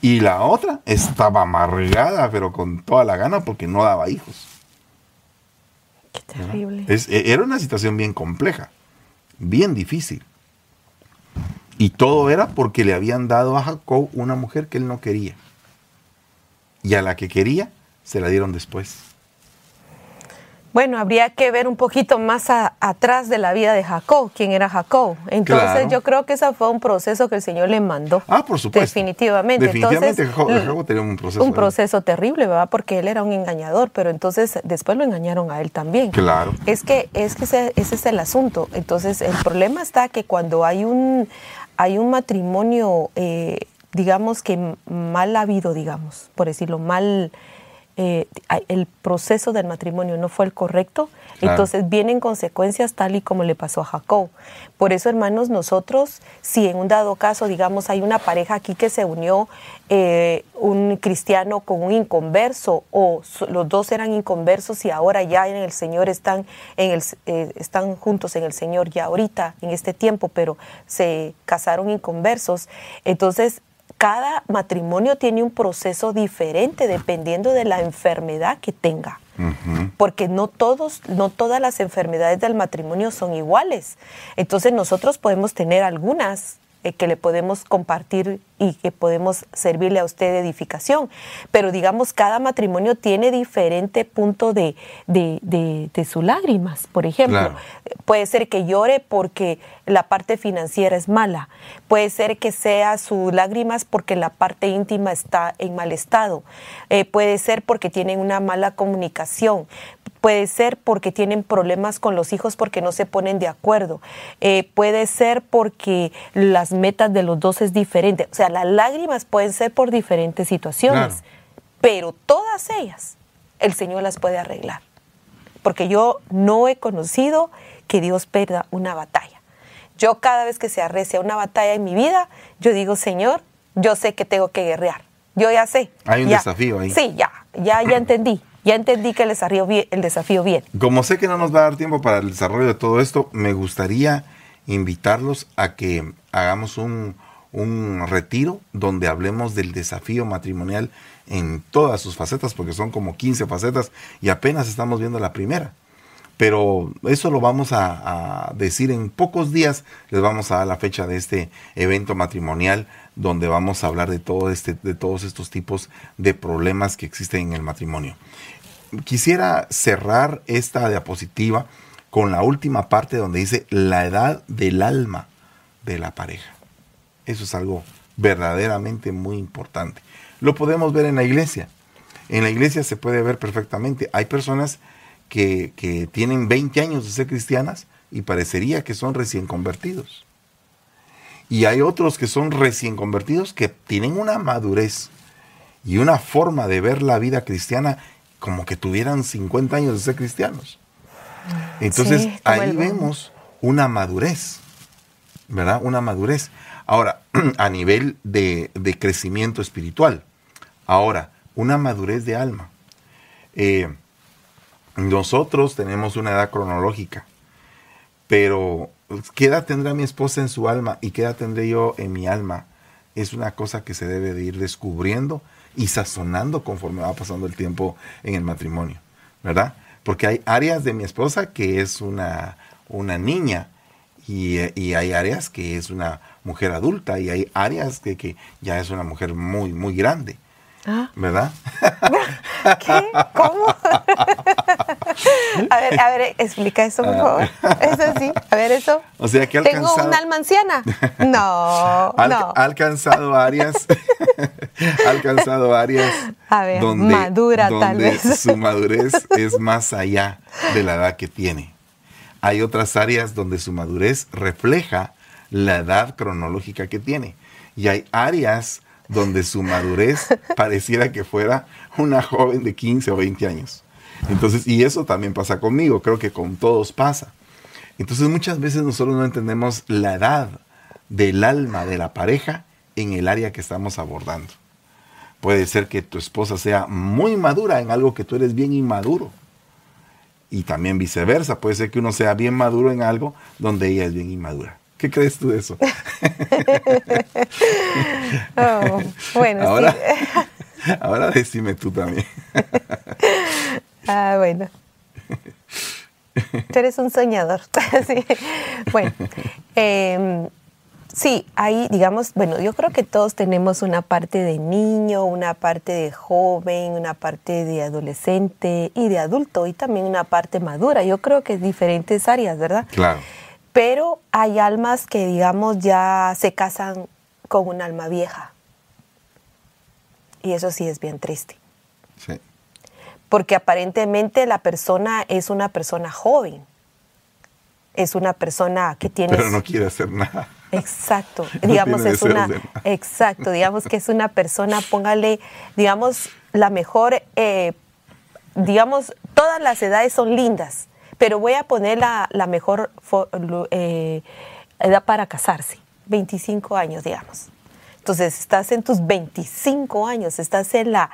Y la otra estaba amargada, pero con toda la gana, porque no daba hijos. Qué terrible. E, era una situación bien compleja, bien difícil. Y todo era porque le habían dado a Jacob una mujer que él no quería. Y a la que quería, se la dieron después. Bueno, habría que ver un poquito más atrás de la vida de Jacob, quién era Jacob. Entonces yo creo que ese fue un proceso que el Señor le mandó. Ah, por supuesto. Definitivamente. Definitivamente Jacob, tenía un proceso. Un proceso terrible, ¿verdad? Porque él era un engañador, pero entonces después lo engañaron a él también. Claro. Es que, es que ese, es el asunto. Entonces el problema está que cuando hay un, hay un matrimonio, eh, digamos que mal habido, digamos, por decirlo, mal eh, el proceso del matrimonio no fue el correcto, entonces vienen consecuencias tal y como le pasó a Jacob. Por eso, hermanos, nosotros, si en un dado caso, digamos, hay una pareja aquí que se unió, eh, un cristiano con un inconverso, o los dos eran inconversos y ahora ya en el Señor están, en el, eh, están juntos en el Señor ya ahorita, en este tiempo, pero se casaron inconversos, entonces cada matrimonio tiene un proceso diferente dependiendo de la enfermedad que tenga. Porque no todos, no todas las enfermedades del matrimonio son iguales. Entonces nosotros podemos tener algunas eh, que le podemos compartir y que podemos servirle a usted de edificación. Pero digamos, cada matrimonio tiene diferente punto de, de, de, sus lágrimas. Por ejemplo, puede ser que llore porque la parte financiera es mala. Puede ser que sea sus lágrimas porque la parte íntima está en mal estado. Eh, puede ser porque tienen una mala comunicación. Puede ser porque tienen problemas con los hijos porque no se ponen de acuerdo. Eh, puede ser porque las metas de los dos es diferente. O sea, las lágrimas pueden ser por diferentes situaciones, pero todas ellas el Señor las puede arreglar. Porque yo no he conocido que Dios pierda una batalla. Yo cada vez que se arrecia una batalla en mi vida, yo digo, Señor, yo sé que tengo que guerrear. Yo ya sé. Hay un desafío ahí. Sí, ya, ya, ya entendí. Ya entendí que el desafío, bien, el desafío bien. Como sé que no nos va a dar tiempo para el desarrollo de todo esto, me gustaría invitarlos a que hagamos un, un retiro donde hablemos del desafío matrimonial en todas sus facetas, porque son como 15 facetas y apenas estamos viendo la primera. Pero eso lo vamos a, a, decir en pocos días, les vamos a dar la fecha de este evento matrimonial donde vamos a hablar de, todo este, de todos estos tipos de problemas que existen en el matrimonio. Quisiera cerrar esta diapositiva con la última parte donde dice la edad del alma de la pareja. Eso es algo verdaderamente muy importante. Lo podemos ver en la iglesia. En la iglesia se puede ver perfectamente. Hay personas que, que tienen 20 años de ser cristianas y parecería que son recién convertidos. Y hay otros que son recién convertidos que tienen una madurez y una forma de ver la vida cristiana como que tuvieran 50 años de ser cristianos. Entonces ahí vemos una madurez, ¿verdad? Una madurez. Ahora, a nivel de, crecimiento espiritual. Ahora, una madurez de alma. Eh, nosotros tenemos una edad cronológica, pero ¿qué edad tendrá mi esposa en su alma y qué edad tendré yo en mi alma? Es una cosa que se debe de ir descubriendo y sazonando conforme va pasando el tiempo en el matrimonio, ¿verdad? Porque hay áreas de mi esposa que es una, una niña y, y, hay áreas que es una mujer adulta y hay áreas que, que ya es una mujer muy, muy grande. Ah. ¿Verdad? ¿Qué? ¿Cómo? a ver, a ver, explica eso, por favor. Eso sí, a ver eso. O sea que ha ¿Tengo una alma anciana? No, no. Ha alcanzado áreas, ha alcanzado áreas a ver, donde, madura, tal vez. su madurez es más allá de la edad que tiene. Hay otras áreas donde su madurez refleja la edad cronológica que tiene. Y hay áreas donde su madurez pareciera que fuera una joven de 15 o 20 años. Entonces, y eso también pasa conmigo, creo que con todos pasa. Entonces muchas veces nosotros no entendemos la edad del alma de la pareja en el área que estamos abordando. Puede ser que tu esposa sea muy madura en algo que tú eres bien inmaduro. Y también viceversa, puede ser que uno sea bien maduro en algo donde ella es bien inmadura. ¿Qué crees tú de eso? Oh, bueno, ahora, sí. ahora decime tú también. ah, bueno. Tú eres un soñador. sí. Bueno, eh, sí, ahí, digamos, bueno, yo creo que todos tenemos una parte de niño, una parte de joven, una parte de adolescente y de adulto y también una parte madura. Yo creo que es diferentes áreas, ¿verdad? Claro. Pero hay almas que, digamos, ya se casan con un alma vieja. Y eso sí es bien triste. Sí. Porque aparentemente la persona es una persona joven. Es una persona que tiene... Pero no quiere hacer nada. Exacto. digamos, es una... Exacto. Digamos que es una persona, póngale, digamos, la mejor... Eh, digamos, todas las edades son lindas pero voy a poner la, mejor eh, edad para casarse, 25 años, digamos. Entonces, estás en tus 25 años, estás en la,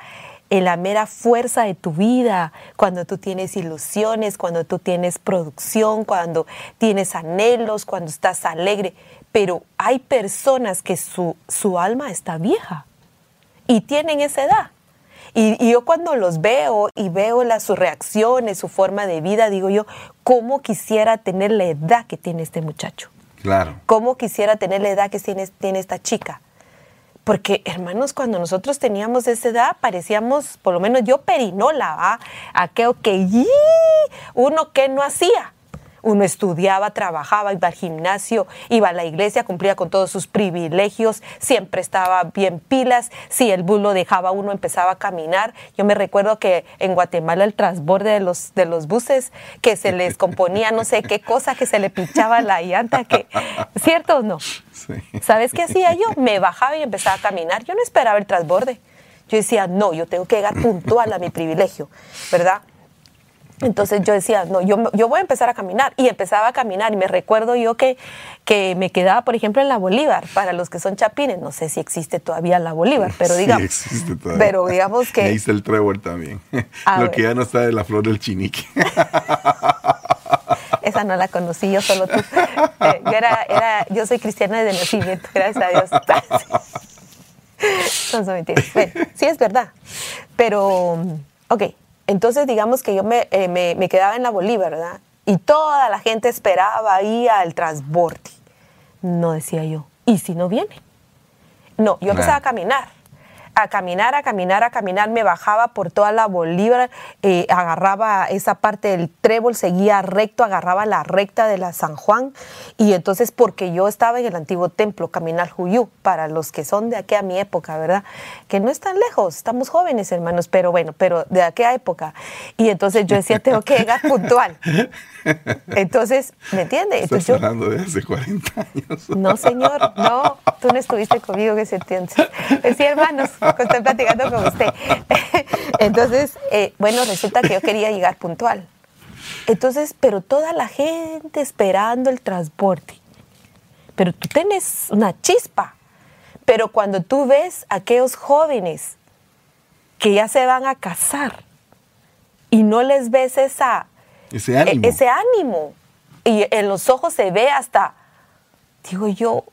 en la mera fuerza de tu vida, cuando tú tienes ilusiones, cuando tú tienes producción, cuando tienes anhelos, cuando estás alegre. pero hay personas que su, su alma está vieja y tienen esa edad. Y, yo cuando los veo y veo las, sus reacciones, su forma de vida, digo yo, ¿cómo quisiera tener la edad que tiene este muchacho? Claro. ¿Cómo quisiera tener la edad que tiene, tiene esta chica? Porque, hermanos, cuando nosotros teníamos esa edad, parecíamos, por lo menos yo, perinola, ¿va? Aquello que, uno que no hacía. Uno estudiaba, trabajaba, iba al gimnasio, iba a la iglesia, cumplía con todos sus privilegios, siempre estaba bien pilas. Si el bus lo dejaba, uno empezaba a caminar. Yo me recuerdo que en Guatemala el transborde de los, de los buses, que se les componía no sé qué cosa, que se le pinchaba la llanta, que, ¿cierto o no? ¿Sabes qué hacía yo? Me bajaba y empezaba a caminar. Yo no esperaba el transborde. Yo decía, no, yo tengo que llegar puntual a mi privilegio, ¿verdad? Entonces yo decía, no, yo, yo voy a empezar a caminar. Y empezaba a caminar. Y me recuerdo yo que, que me quedaba, por ejemplo, en la Bolívar. Para los que son chapines, no sé si existe todavía la Bolívar, pero digamos. Sí, existe todavía. Pero digamos que. Me hice el trébol también. Lo que ya no está de la flor del chinique. Esa no la conocí, yo solo tú. Eh, yo, era, era, yo soy cristiana desde nacimiento, gracias a Dios. Mentiras. Bueno, sí es verdad. Pero, ok, entonces, digamos que yo eh, me, me, quedaba en la Bolívar, ¿verdad? Y toda la gente esperaba ahí al transbordo. No decía yo, ¿y si no viene? No, yo empezaba a caminar a caminar, a caminar, a caminar, me bajaba por toda la Bolívar, eh, agarraba esa parte del trébol, seguía recto, agarraba la recta de la San Juan y entonces porque yo estaba en el antiguo templo, Caminar Juyú, para los que son de aquella mi época, ¿verdad? Que no es tan lejos, estamos jóvenes hermanos, pero bueno, pero de aquella época. Y entonces yo decía, tengo que llegar puntual. Entonces, ¿me entiendes? Estás hablando de hace 40 años. No, señor, no, tú no estuviste conmigo en ese entonces. Sí, hermanos, estoy platicando con usted. Entonces, eh, bueno, resulta que yo quería llegar puntual. Entonces, pero toda la gente esperando el transporte. Pero tú tienes una chispa. Pero cuando tú ves a aquellos jóvenes que ya se van a casar y no les ves esa, ese e, ánimo. ese ánimo y en los ojos se ve hasta, digo yo,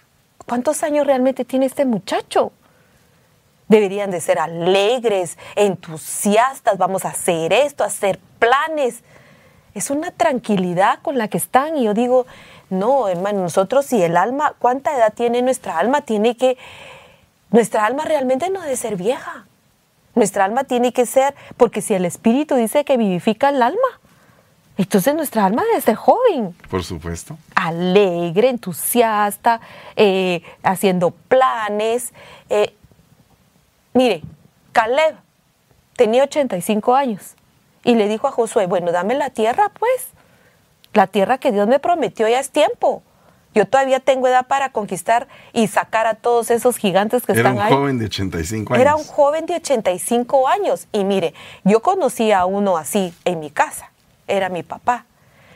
¿cuántos años realmente tiene este muchacho? Deberían de ser alegres, entusiastas, vamos a hacer esto, hacer planes. Es una tranquilidad con la que están y yo digo, no, hermano, nosotros si el alma, ¿cuánta edad tiene nuestra alma? Tiene que, nuestra alma realmente no debe ser vieja. Nuestra alma tiene que ser, porque si el Espíritu dice que vivifica el alma, entonces nuestra alma debe ser joven. Por supuesto. Alegre, entusiasta, eh, haciendo planes. Eh, Mire, Caleb tenía 85 años y le dijo a Josué, bueno, dame la tierra, pues. La tierra que Dios me prometió ya es tiempo. Yo todavía tengo edad para conquistar y sacar a todos esos gigantes que están ahí. Era un joven de 85 años. Era un joven de 85 años. Y mire, yo conocí a uno así en mi casa. Era mi papá.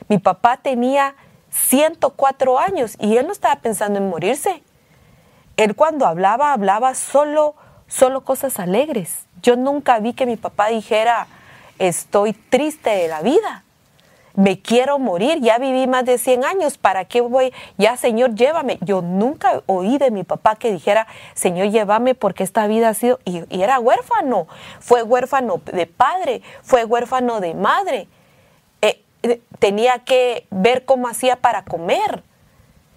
Mi papá tenía 104 años y él no estaba pensando en morirse. Él cuando hablaba, hablaba solo solo cosas alegres. Yo nunca vi que mi papá dijera, estoy triste de la vida, me quiero morir, ya viví más de 100 años, ¿para qué voy? Ya, Señor, llévame. Yo nunca oí de mi papá que dijera, Señor, llévame porque esta vida ha sido, y, era huérfano, fue huérfano de padre, fue huérfano de madre, eh, eh, tenía que ver cómo hacía para comer.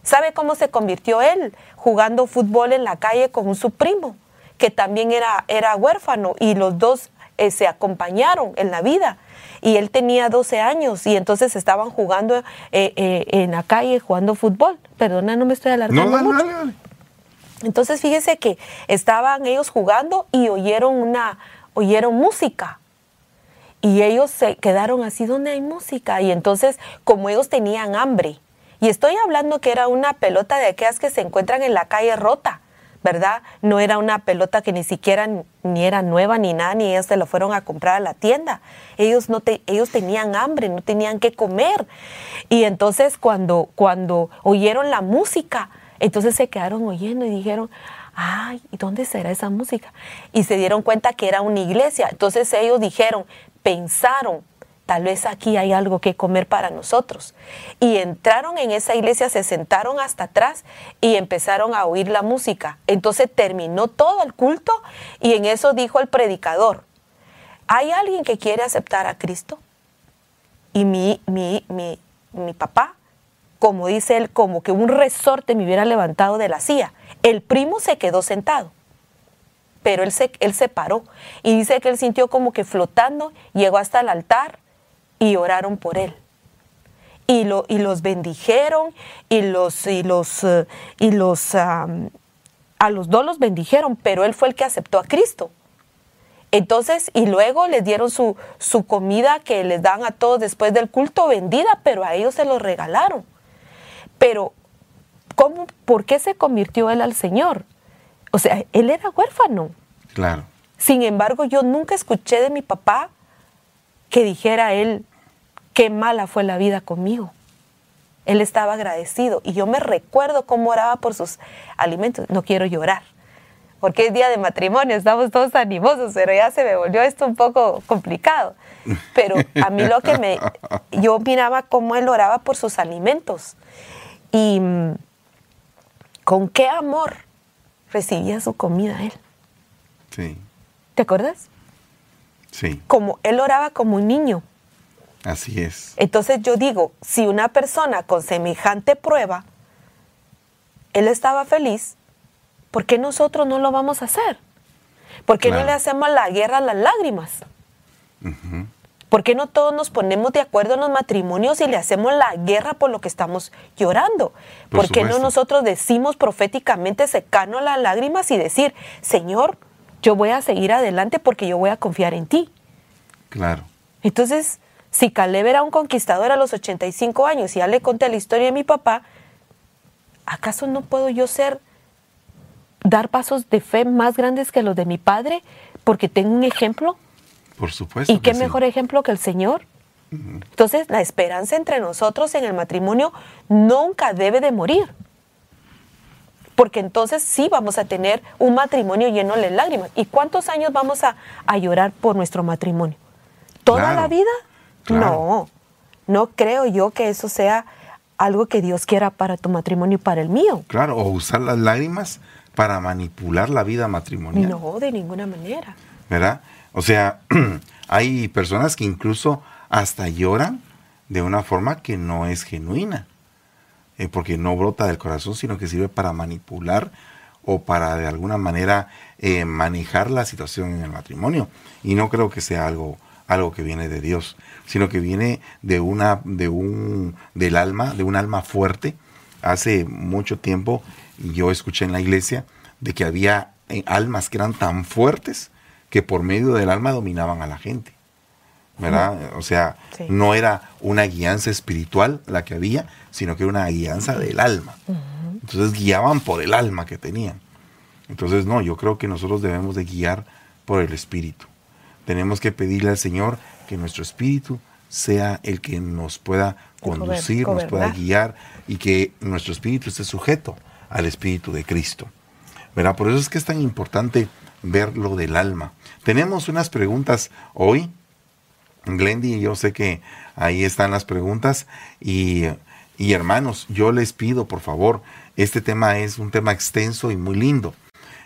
¿Sabe cómo se convirtió él? Jugando fútbol en la calle con su primo que también era, era huérfano y los dos eh, se acompañaron en la vida. Y él tenía 12 años y entonces estaban jugando eh, eh, en la calle, jugando fútbol. Perdona, no me estoy alargando mucho. Entonces fíjese que estaban ellos jugando y oyeron una, oyeron música. Y ellos se quedaron así, ¿dónde hay música? Y entonces, como ellos tenían hambre, y estoy hablando que era una pelota de aquellas que se encuentran en la calle rota, ¿verdad? No era una pelota que ni siquiera ni era nueva ni nada, ni ellos se la fueron a comprar a la tienda. Ellos, no te, ellos tenían hambre, no tenían que comer. Y entonces cuando, cuando oyeron la música, entonces se quedaron oyendo y dijeron, ay, ¿y dónde será esa música? Y se dieron cuenta que era una iglesia. Entonces ellos dijeron, pensaron tal vez aquí hay algo que comer para nosotros. Y entraron en esa iglesia, se sentaron hasta atrás y empezaron a oír la música. Entonces terminó todo el culto y en eso dijo el predicador, ¿hay alguien que quiere aceptar a Cristo? Y mi, mi, mi, mi papá, como dice él, como que un resorte me hubiera levantado de la silla. El primo se quedó sentado pero él se, él se paró y dice que él sintió como que flotando, llegó hasta el altar y oraron por él. Y, lo, y los bendijeron y los, y los, eh, y los a los dos los bendijeron, pero él fue el que aceptó a Cristo. Entonces, y luego les dieron su, su comida que les dan a todos después del culto vendida, pero a ellos se lo regalaron. Pero, ¿cómo, ¿por qué se convirtió él al Señor? O sea, él era huérfano. Claro. Sin embargo, yo nunca escuché de mi papá que dijera él, qué mala fue la vida conmigo. Él estaba agradecido y yo me recuerdo cómo oraba por sus alimentos. No quiero llorar, porque es día de matrimonio, estamos todos animosos, pero ya se me volvió esto un poco complicado. Pero a mí lo que me... Yo miraba cómo él oraba por sus alimentos y mm, con qué amor recibía su comida él. Sí. ¿Te acuerdas? Sí. Como él oraba como un niño. Así es. Entonces yo digo, si una persona con semejante prueba, él estaba feliz, ¿por qué nosotros no lo vamos a hacer? ¿Por qué no le hacemos la guerra a las lágrimas? ¿Por qué no todos nos ponemos de acuerdo en los matrimonios y le hacemos la guerra por lo que estamos llorando? ¿Por, qué no nosotros decimos proféticamente secano las lágrimas y decir, Señor, yo voy a seguir adelante porque yo voy a confiar en ti? Claro. Entonces, si Caleb era un conquistador a los 85 años y ya le conté la historia de mi papá, ¿acaso no puedo yo ser, dar pasos de fe más grandes que los de mi padre porque tengo un ejemplo? Por supuesto. ¿Y qué mejor ejemplo que el Señor? Entonces, la esperanza entre nosotros en el matrimonio nunca debe de morir. Porque entonces sí vamos a tener un matrimonio lleno de lágrimas. ¿Y cuántos años vamos a, llorar por nuestro matrimonio? ¿Toda la vida? No, no creo yo que eso sea algo que Dios quiera para tu matrimonio y para el mío. Claro, o usar las lágrimas para manipular la vida matrimonial. No, de ninguna manera. ¿Verdad? O sea, hay personas que incluso hasta lloran de una forma que no es genuina, eh, porque no brota del corazón, sino que sirve para manipular o para de alguna manera eh, manejar la situación en el matrimonio. Y no creo que sea algo, algo que viene de Dios, sino que viene de una, de un, del alma, de un alma fuerte. Hace mucho tiempo yo escuché en la iglesia de que había eh, almas que eran tan fuertes que por medio del alma dominaban a la gente. ¿Verdad? O sea, no era una guianza espiritual la que había, sino que era una guianza del alma. Entonces guiaban por el alma que tenían. Entonces, no, yo creo que nosotros debemos de guiar por el espíritu. Tenemos que pedirle al Señor que nuestro espíritu sea el que nos pueda conducir, nos pueda guiar y que nuestro espíritu esté sujeto al espíritu de Cristo. ¿Verdad? Por eso es que es tan importante ver lo del alma. Tenemos unas preguntas hoy. Glendy, yo sé que ahí están las preguntas. Y, y hermanos, yo les pido, por favor, este tema es un tema extenso y muy lindo.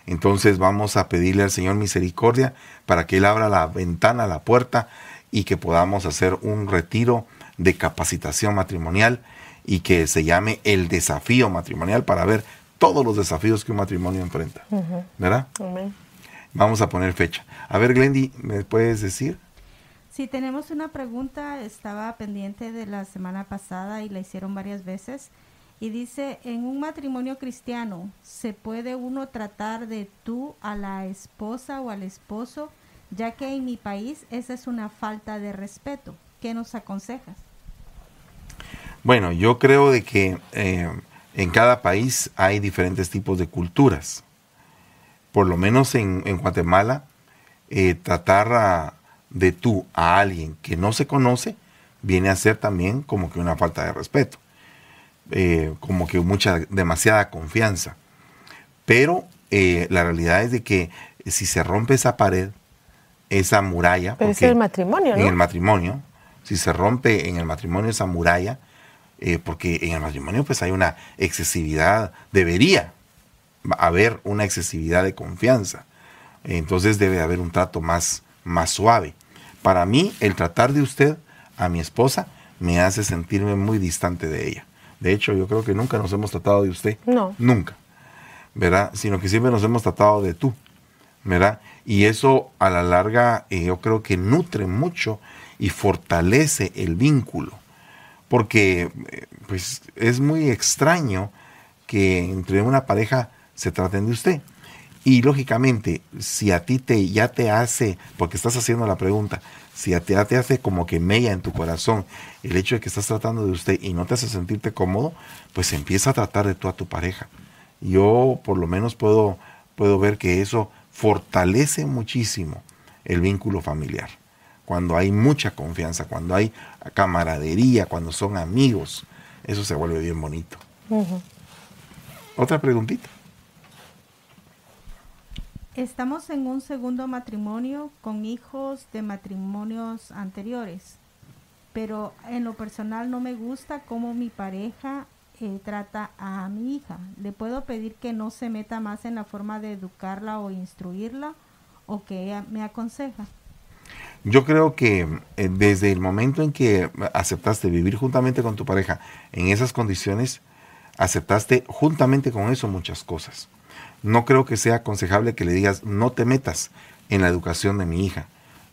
Entonces vamos a pedirle al Señor misericordia para que Él abra la ventana, la puerta y que podamos hacer un retiro de capacitación matrimonial y que se llame el desafío matrimonial para ver todos los desafíos que un matrimonio enfrenta. ¿Verdad? Amén. Vamos a poner fecha. A ver, Glendy, ¿me puedes decir? Sí, tenemos una pregunta, estaba pendiente de la semana pasada y la hicieron varias veces. Y dice, en un matrimonio cristiano, ¿se puede uno tratar de tú a la esposa o al esposo? Ya que en mi país esa es una falta de respeto. ¿Qué nos aconsejas? Bueno, yo creo de que eh, en cada país hay diferentes tipos de culturas por lo menos en, Guatemala, eh, tratar de tú a alguien que no se conoce viene a ser también como que una falta de respeto, eh, como que mucha, demasiada confianza. Pero la realidad es de que si se rompe esa pared, esa muralla, pero es el matrimonio, ¿no? en el matrimonio, si se rompe en el matrimonio esa muralla, eh, porque en el matrimonio pues hay una excesividad, debería haber una excesividad de confianza. Entonces debe haber un trato más, más suave. Para mí, el tratar de usted a mi esposa me hace sentirme muy distante de ella. De hecho, yo creo que nunca nos hemos tratado de usted. No. Nunca. ¿Verdad? Sino que siempre nos hemos tratado de tú. ¿Verdad? Y eso a la larga eh, yo creo que nutre mucho y fortalece el vínculo. Porque eh, pues es muy extraño que entre una pareja se traten de usted. Y lógicamente, si a ti te, ya te hace, porque estás haciendo la pregunta, si a ti ya te hace como que mella en tu corazón el hecho de que estás tratando de usted y no te hace sentirte cómodo, pues empieza a tratar de tú a tu pareja. Yo por lo menos puedo, puedo ver que eso fortalece muchísimo el vínculo familiar. Cuando hay mucha confianza, cuando hay camaradería, cuando son amigos, eso se vuelve bien bonito. Otra preguntita. Estamos en un segundo matrimonio con hijos de matrimonios anteriores, pero en lo personal no me gusta cómo mi pareja eh, trata a mi hija. ¿Le puedo pedir que no se meta más en la forma de educarla o instruirla o que ella me aconseja? Yo creo que eh, desde el momento en que aceptaste vivir juntamente con tu pareja en esas condiciones, aceptaste juntamente con eso muchas cosas no creo que sea aconsejable que le digas, no te metas en la educación de mi hija.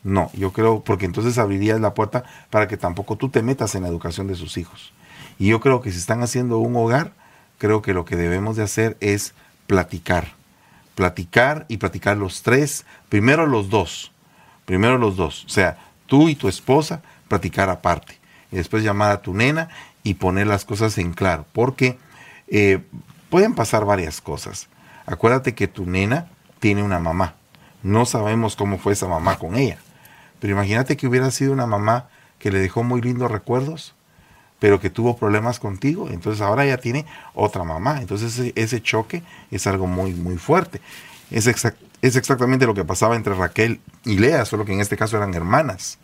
No, yo creo, porque entonces abrirías la puerta para que tampoco tú te metas en la educación de sus hijos. Y yo creo que si están haciendo un hogar, creo que lo que debemos de hacer es platicar. Platicar y platicar los tres, primero los dos, primero los dos. O sea, tú y tu esposa platicar aparte. Y después llamar a tu nena y poner las cosas en claro. Porque eh, pueden pasar varias cosas. Acuérdate que tu nena tiene una mamá. No sabemos cómo fue esa mamá con ella. Pero imagínate que hubiera sido una mamá que le dejó muy lindos recuerdos, pero que tuvo problemas contigo. Entonces ahora ella tiene otra mamá. Entonces ese, choque es algo muy, muy fuerte. Es, es exactamente lo que pasaba entre Raquel y Lea, solo que en este caso eran hermanas,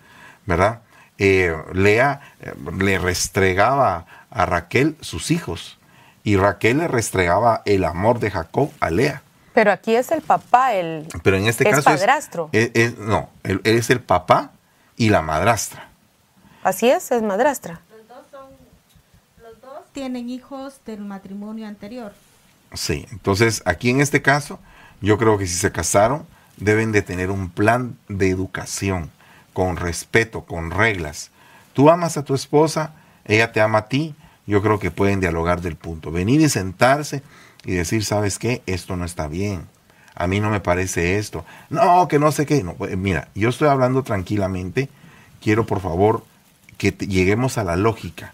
¿verdad? Eh, Lea eh, le restregaba a Raquel sus hijos y Raquel le restregaba el amor de Jacob a Lea. Pero aquí es el papá, el Pero en este caso padrastro. Es, no, él, es el papá y la madrastra. Así es, es madrastra. Los dos, son, los dos tienen hijos del matrimonio anterior. Sí, entonces aquí en este caso, yo creo que si se casaron, deben de tener un plan de educación, con respeto, con reglas. Tú amas a tu esposa, ella te ama a ti, yo creo que pueden dialogar del punto. Venir y sentarse y decir, ¿sabes qué? Esto no está bien. A mí no me parece esto. No, que no sé qué. No, pues, mira, yo estoy hablando tranquilamente. Quiero, por favor, que lleguemos a la lógica.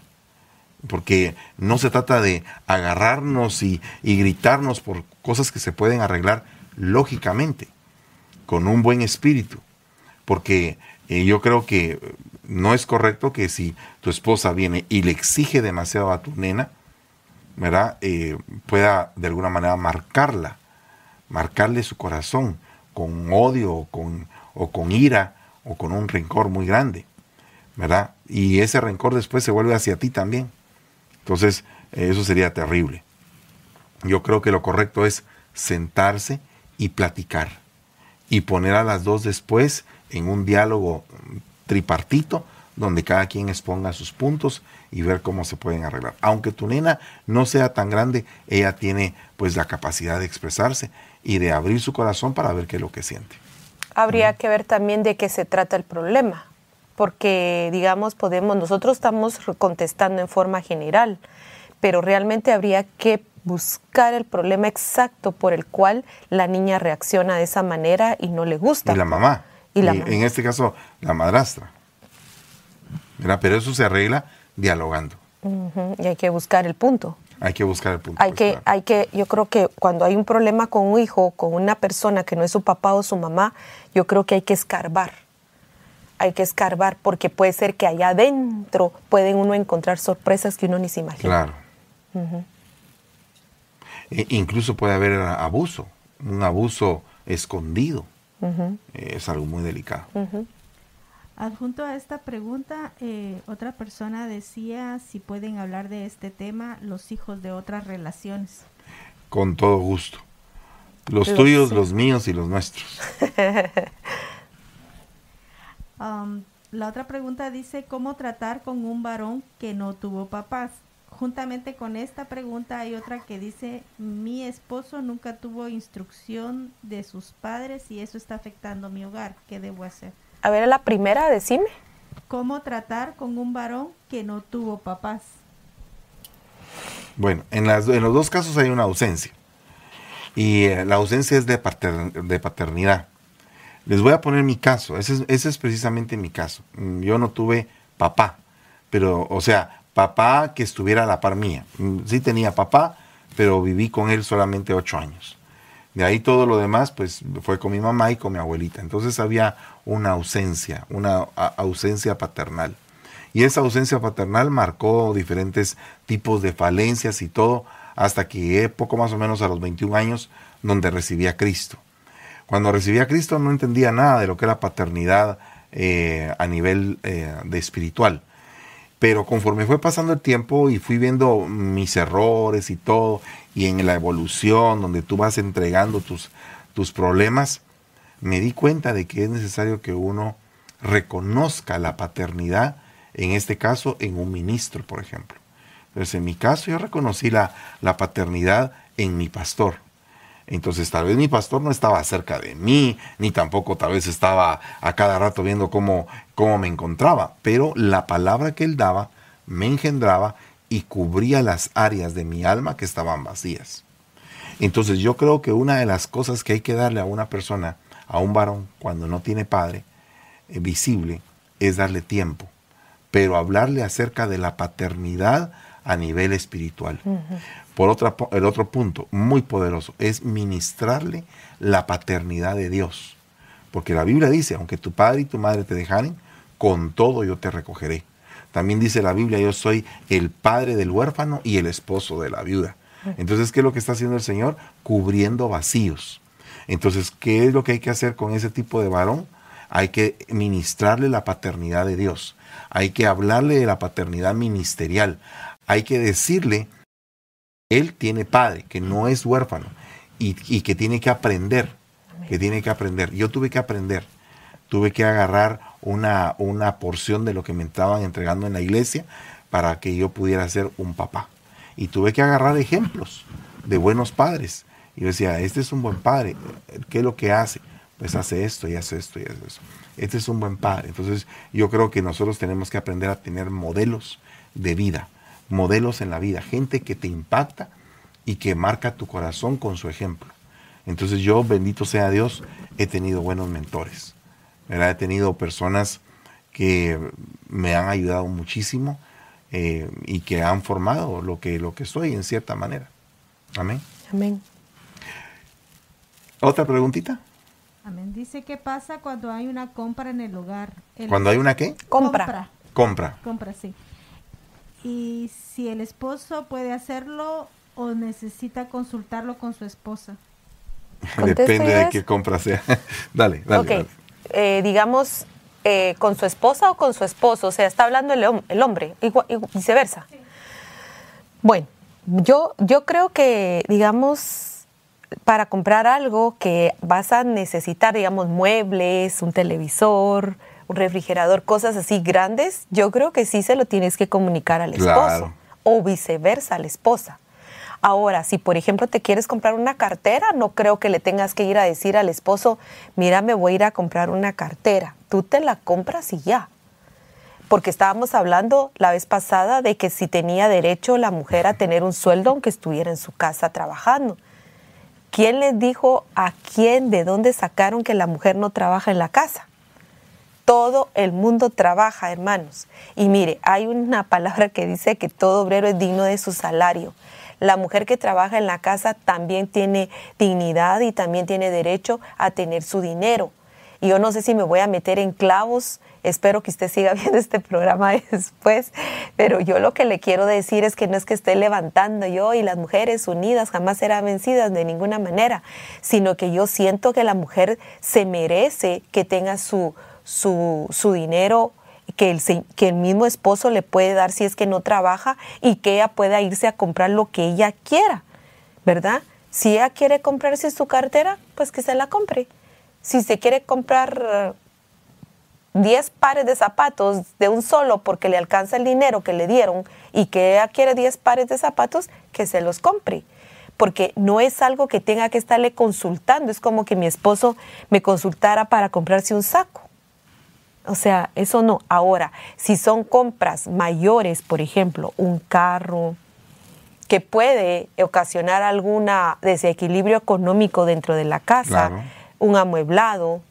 Porque no se trata de agarrarnos y, y gritarnos por cosas que se pueden arreglar lógicamente, con un buen espíritu. Porque eh, yo creo que no es correcto que si tu esposa viene y le exige demasiado a tu nena, ¿verdad? Eh, pueda de alguna manera marcarla, marcarle su corazón con odio o con, o con ira o con un rencor muy grande, ¿verdad? Y ese rencor después se vuelve hacia ti también. Entonces, eso sería terrible. Yo creo que lo correcto es sentarse y platicar y poner a las dos después en un diálogo tripartito donde cada quien exponga sus puntos y ver cómo se pueden arreglar. Aunque tu nena no sea tan grande, ella tiene pues la capacidad de expresarse y de abrir su corazón para ver qué es lo que siente. Habría que ver también de qué se trata el problema, porque digamos podemos nosotros estamos contestando en forma general, pero realmente habría que buscar el problema exacto por el cual la niña reacciona de esa manera y no le gusta. Y la mamá. Y, en este caso, la madrastra. Pero eso se arregla dialogando. Y hay que buscar el punto. Hay que buscar el punto. Hay pues, que, hay que, yo creo que cuando hay un problema con un hijo, con una persona que no es su papá o su mamá, yo creo que hay que escarbar. Hay que escarbar porque puede ser que allá adentro pueden uno encontrar sorpresas que uno ni se imagina. Claro. e incluso puede haber abuso, un abuso escondido. Es algo muy delicado. Adjunto a esta pregunta, eh, otra persona decía si pueden hablar de este tema los hijos de otras relaciones. Con todo gusto. Los, tuyos, los míos y los nuestros. Um, la otra pregunta dice, ¿cómo tratar con un varón que no tuvo papás? Juntamente con esta pregunta hay otra que dice, mi esposo nunca tuvo instrucción de sus padres y eso está afectando mi hogar. ¿Qué debo hacer? A ver, la primera, decime. ¿Cómo tratar con un varón que no tuvo papás? Bueno, en, las, en los dos casos hay una ausencia. Y eh, la ausencia es de, de paternidad. Les voy a poner mi caso, ese es, precisamente mi caso. Mm, yo no tuve papá, pero, o sea, papá que estuviera a la par mía. Mm, sí tenía papá, pero viví con él solamente ocho años. De ahí todo lo demás, pues fue con mi mamá y con mi abuelita. Entonces había una ausencia, una ausencia paternal. Y esa ausencia paternal marcó diferentes tipos de falencias y todo, hasta que llegué poco más o menos a los 21 años, donde recibí a Cristo. Cuando recibí a Cristo no entendía nada de lo que era paternidad eh, a nivel eh, de espiritual. Pero conforme fue pasando el tiempo y fui viendo mis errores y todo, y en la evolución donde tú vas entregando tus, tus problemas, me di cuenta de que es necesario que uno reconozca la paternidad, en este caso en un ministro, por ejemplo. Entonces, en mi caso, yo reconocí la, la paternidad en mi pastor. Entonces tal vez mi pastor no estaba cerca de mí, ni tampoco tal vez estaba a cada rato viendo cómo, cómo me encontraba, pero la palabra que él daba me engendraba y cubría las áreas de mi alma que estaban vacías. Entonces yo creo que una de las cosas que hay que darle a una persona, a un varón, cuando no tiene padre eh, visible, es darle tiempo, pero hablarle acerca de la paternidad a nivel espiritual. Por otra, el otro punto, muy poderoso, es ministrarle la paternidad de Dios. Porque la Biblia dice, aunque tu padre y tu madre te dejaren, con todo yo te recogeré. También dice la Biblia, yo soy el padre del huérfano y el esposo de la viuda. Entonces, ¿qué es lo que está haciendo el Señor? Cubriendo vacíos. Entonces, ¿qué es lo que hay que hacer con ese tipo de varón? Hay que ministrarle la paternidad de Dios. Hay que hablarle de la paternidad ministerial. Hay que decirle él tiene padre, que no es huérfano y, que tiene que aprender, que tiene que aprender. Yo tuve que aprender, tuve que agarrar una, una porción de lo que me estaban entregando en la iglesia para que yo pudiera ser un papá. Y tuve que agarrar ejemplos de buenos padres. Y yo decía, este es un buen padre, ¿qué es lo que hace? Pues hace esto y hace esto y hace eso. Este es un buen padre. Entonces yo creo que nosotros tenemos que aprender a tener modelos de vida modelos en la vida, gente que te impacta y que marca tu corazón con su ejemplo. Entonces yo, bendito sea Dios, he tenido buenos mentores. He tenido personas que me han ayudado muchísimo eh, y que han formado lo que, lo que soy en cierta manera. Amén. Amén. ¿Otra preguntita? Amén. Dice, ¿qué pasa cuando hay una compra en el hogar? ¿Cuando hay una qué? Compra. Compra. Compra, sí y si el esposo puede hacerlo o necesita consultarlo con su esposa. Depende de qué compra sea. dale, dale. Ok, eh, digamos, eh, con su esposa o con su esposo, o sea, está hablando el, el hombre, y, viceversa. Bueno, yo, yo creo que, digamos, para comprar algo que vas a necesitar, digamos, muebles, un televisor, un refrigerador, cosas así grandes, yo creo que sí se lo tienes que comunicar al esposo o viceversa a la esposa. Ahora, si por ejemplo te quieres comprar una cartera, no creo que le tengas que ir a decir al esposo, mira, me voy a ir a comprar una cartera. Tú te la compras y ya. Porque estábamos hablando la vez pasada de que si tenía derecho la mujer a tener un sueldo aunque estuviera en su casa trabajando. ¿Quién les dijo a quién, de dónde sacaron que la mujer no trabaja en la casa? Todo el mundo trabaja, hermanos. Y mire, hay una palabra que dice que todo obrero es digno de su salario. La mujer que trabaja en la casa también tiene dignidad y también tiene derecho a tener su dinero. Y yo no sé si me voy a meter en clavos, espero que usted siga viendo este programa después, pero yo lo que le quiero decir es que no es que esté levantando yo y las mujeres unidas jamás serán vencidas de ninguna manera, sino que yo siento que la mujer se merece que tenga su su, su dinero que el, que el mismo esposo le puede dar si es que no trabaja y que ella pueda irse a comprar lo que ella quiera, ¿verdad? Si ella quiere comprarse su cartera, pues que se la compre. Si se quiere comprar 10 pares de zapatos de un solo porque le alcanza el dinero que le dieron y que ella quiere 10 pares de zapatos, que se los compre. Porque no es algo que tenga que estarle consultando, es como que mi esposo me consultara para comprarse un saco. O sea, eso no. Ahora, si son compras mayores, por ejemplo, un carro que puede ocasionar algún desequilibrio económico dentro de la casa, un amueblado,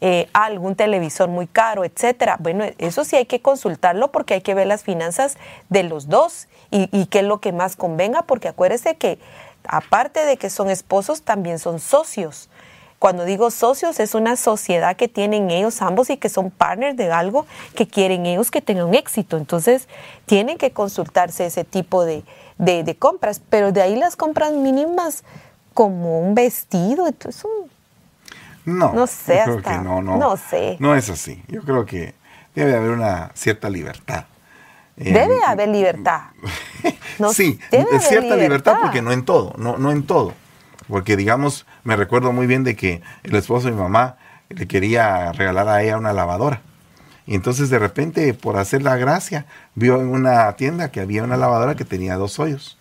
eh, algún televisor muy caro, etcétera. Bueno, eso sí hay que consultarlo porque hay que ver las finanzas de los dos y, y qué es lo que más convenga, porque acuérdese que aparte de que son esposos, también son socios. Cuando digo socios, es una sociedad que tienen ellos ambos y que son partners de algo que quieren ellos que tengan éxito. Entonces, tienen que consultarse ese tipo de, compras, pero de ahí las compras mínimas como un vestido, entonces no, no sé, hasta, no, no, no sé. No es así. Yo creo que debe haber una cierta libertad. Debe haber libertad. sí, debe cierta libertad. porque no en todo, no, no en todo. Porque digamos, me recuerdo muy bien de que el esposo de mi mamá le quería regalar a ella una lavadora. Y entonces de repente, por hacer la gracia, vio en una tienda que había una lavadora que tenía dos hoyos.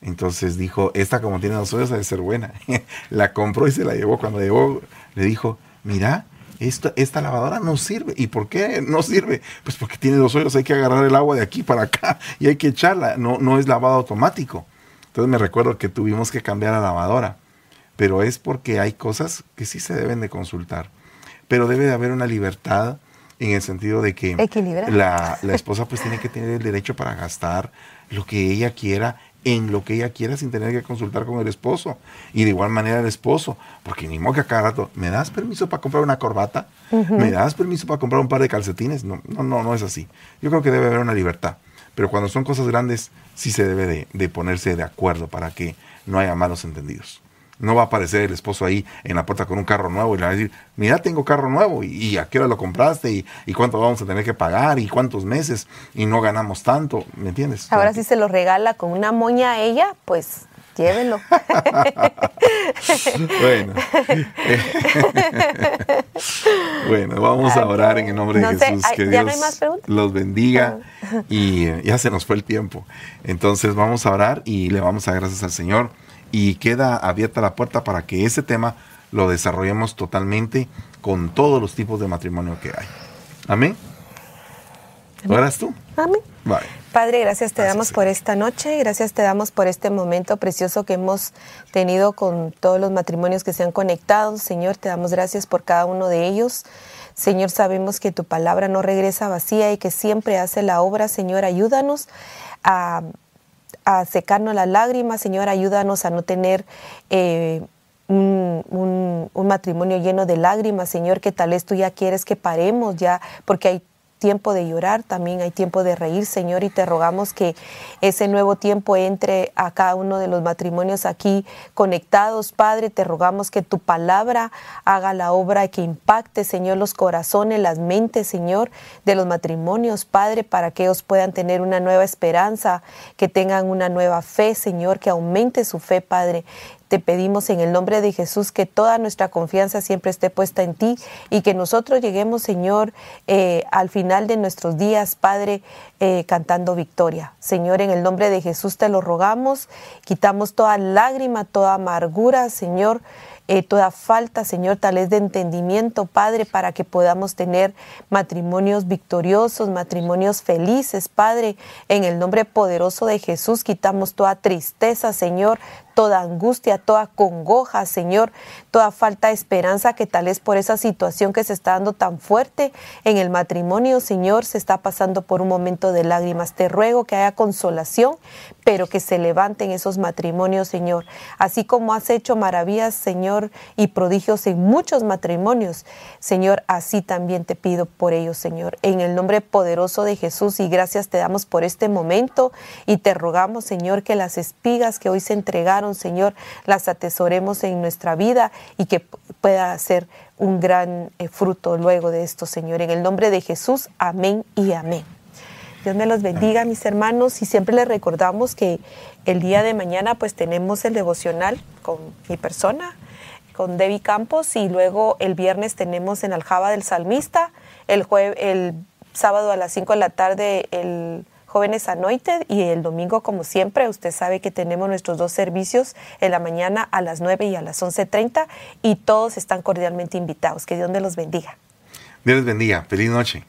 Entonces dijo, esta como tiene dos hoyos debe ser buena. la compró y se la llevó. Cuando llegó, le dijo, mira, esta, esta lavadora no sirve. ¿Y por qué no sirve? Pues porque tiene dos hoyos, hay que agarrar el agua de aquí para acá y hay que echarla. No, no es lavado automático. Entonces me recuerdo que tuvimos que cambiar la lavadora, pero es porque hay cosas que sí se deben de consultar. Pero debe de haber una libertad en el sentido de que la, la esposa pues tiene que tener el derecho para gastar lo que ella quiera en lo que ella quiera sin tener que consultar con el esposo. Y de igual manera el esposo, porque ni modo que a cada rato, ¿me das permiso para comprar una corbata? ¿Me das permiso para comprar un par de calcetines? No, no, no, no es así. Yo creo que debe haber una libertad. Pero cuando son cosas grandes, sí se debe de, ponerse de acuerdo para que no haya malos entendidos. No va a aparecer el esposo ahí en la puerta con un carro nuevo y le va a decir, mira, tengo carro nuevo y, a qué hora lo compraste y, cuánto vamos a tener que pagar y cuántos meses y no ganamos tanto, ¿me entiendes? Ahora si se lo regala con una moña a ella, pues llévenlo. bueno. bueno, vamos a orar en el nombre de Jesús. que Dios los bendiga ah. Y ya se nos fue el tiempo. Entonces vamos a orar y le vamos a dar gracias al Señor y queda abierta la puerta para que ese tema lo desarrollemos totalmente con todos los tipos de matrimonio que hay. Amén. ¿Oras tú? Amén. Padre, gracias te damos por esta noche, gracias te damos por este momento precioso que hemos tenido con todos los matrimonios que se han conectado. Señor, te damos gracias por cada uno de ellos. Señor, sabemos que tu palabra no regresa vacía y que siempre hace la obra. Señor, ayúdanos a, secarnos las lágrimas. Señor, ayúdanos a no tener... Eh, un, un, matrimonio lleno de lágrimas, Señor, que tal vez tú ya quieres que paremos ya, porque hay tiempo de llorar, también hay tiempo de reír, Señor, y te rogamos que ese nuevo tiempo entre a cada uno de los matrimonios aquí conectados, Padre, te rogamos que tu palabra haga la obra que impacte, Señor, los corazones, las mentes, Señor, de los matrimonios, Padre, para que ellos puedan tener una nueva esperanza, que tengan una nueva fe, Señor, que aumente su fe, Padre. Te pedimos en el nombre de Jesús que toda nuestra confianza siempre esté puesta en ti y que nosotros lleguemos, Señor, eh, al final de nuestros días, Padre, eh, cantando victoria. Señor, en el nombre de Jesús te lo rogamos, quitamos toda lágrima, toda amargura, Señor. Eh, toda falta, Señor, tal vez de entendimiento, Padre, para que podamos tener matrimonios victoriosos, matrimonios felices, Padre. En el nombre poderoso de Jesús quitamos toda tristeza, Señor, toda angustia, toda congoja, Señor, toda falta de esperanza que tal es por esa situación que se está dando tan fuerte en el matrimonio, Señor, se está pasando por un momento de lágrimas. Te ruego que haya consolación, pero que se levanten esos matrimonios, Señor. Así como has hecho maravillas, Señor, y prodigios en muchos matrimonios, Señor, así también te pido por ellos, Señor. En el nombre poderoso de Jesús y gracias te damos por este momento y te rogamos, Señor, que las espigas que hoy se entregaron enseñaron, Señor, las atesoremos en nuestra vida y que pueda ser un gran eh, fruto luego de esto, Señor. En el nombre de Jesús, amén y amén. Dios me los bendiga, mis hermanos, y siempre les recordamos que el día de mañana pues tenemos el devocional con mi persona, con Debbie Campos, y luego el viernes tenemos en Aljaba del Salmista, el, el sábado a las 5 de la tarde el Jóvenes Anointed y el domingo, como siempre, usted sabe que tenemos nuestros dos servicios en la mañana a las 9 y a las 11.30 y todos están cordialmente invitados. Que Dios me los bendiga. Dios les bendiga. Feliz noche.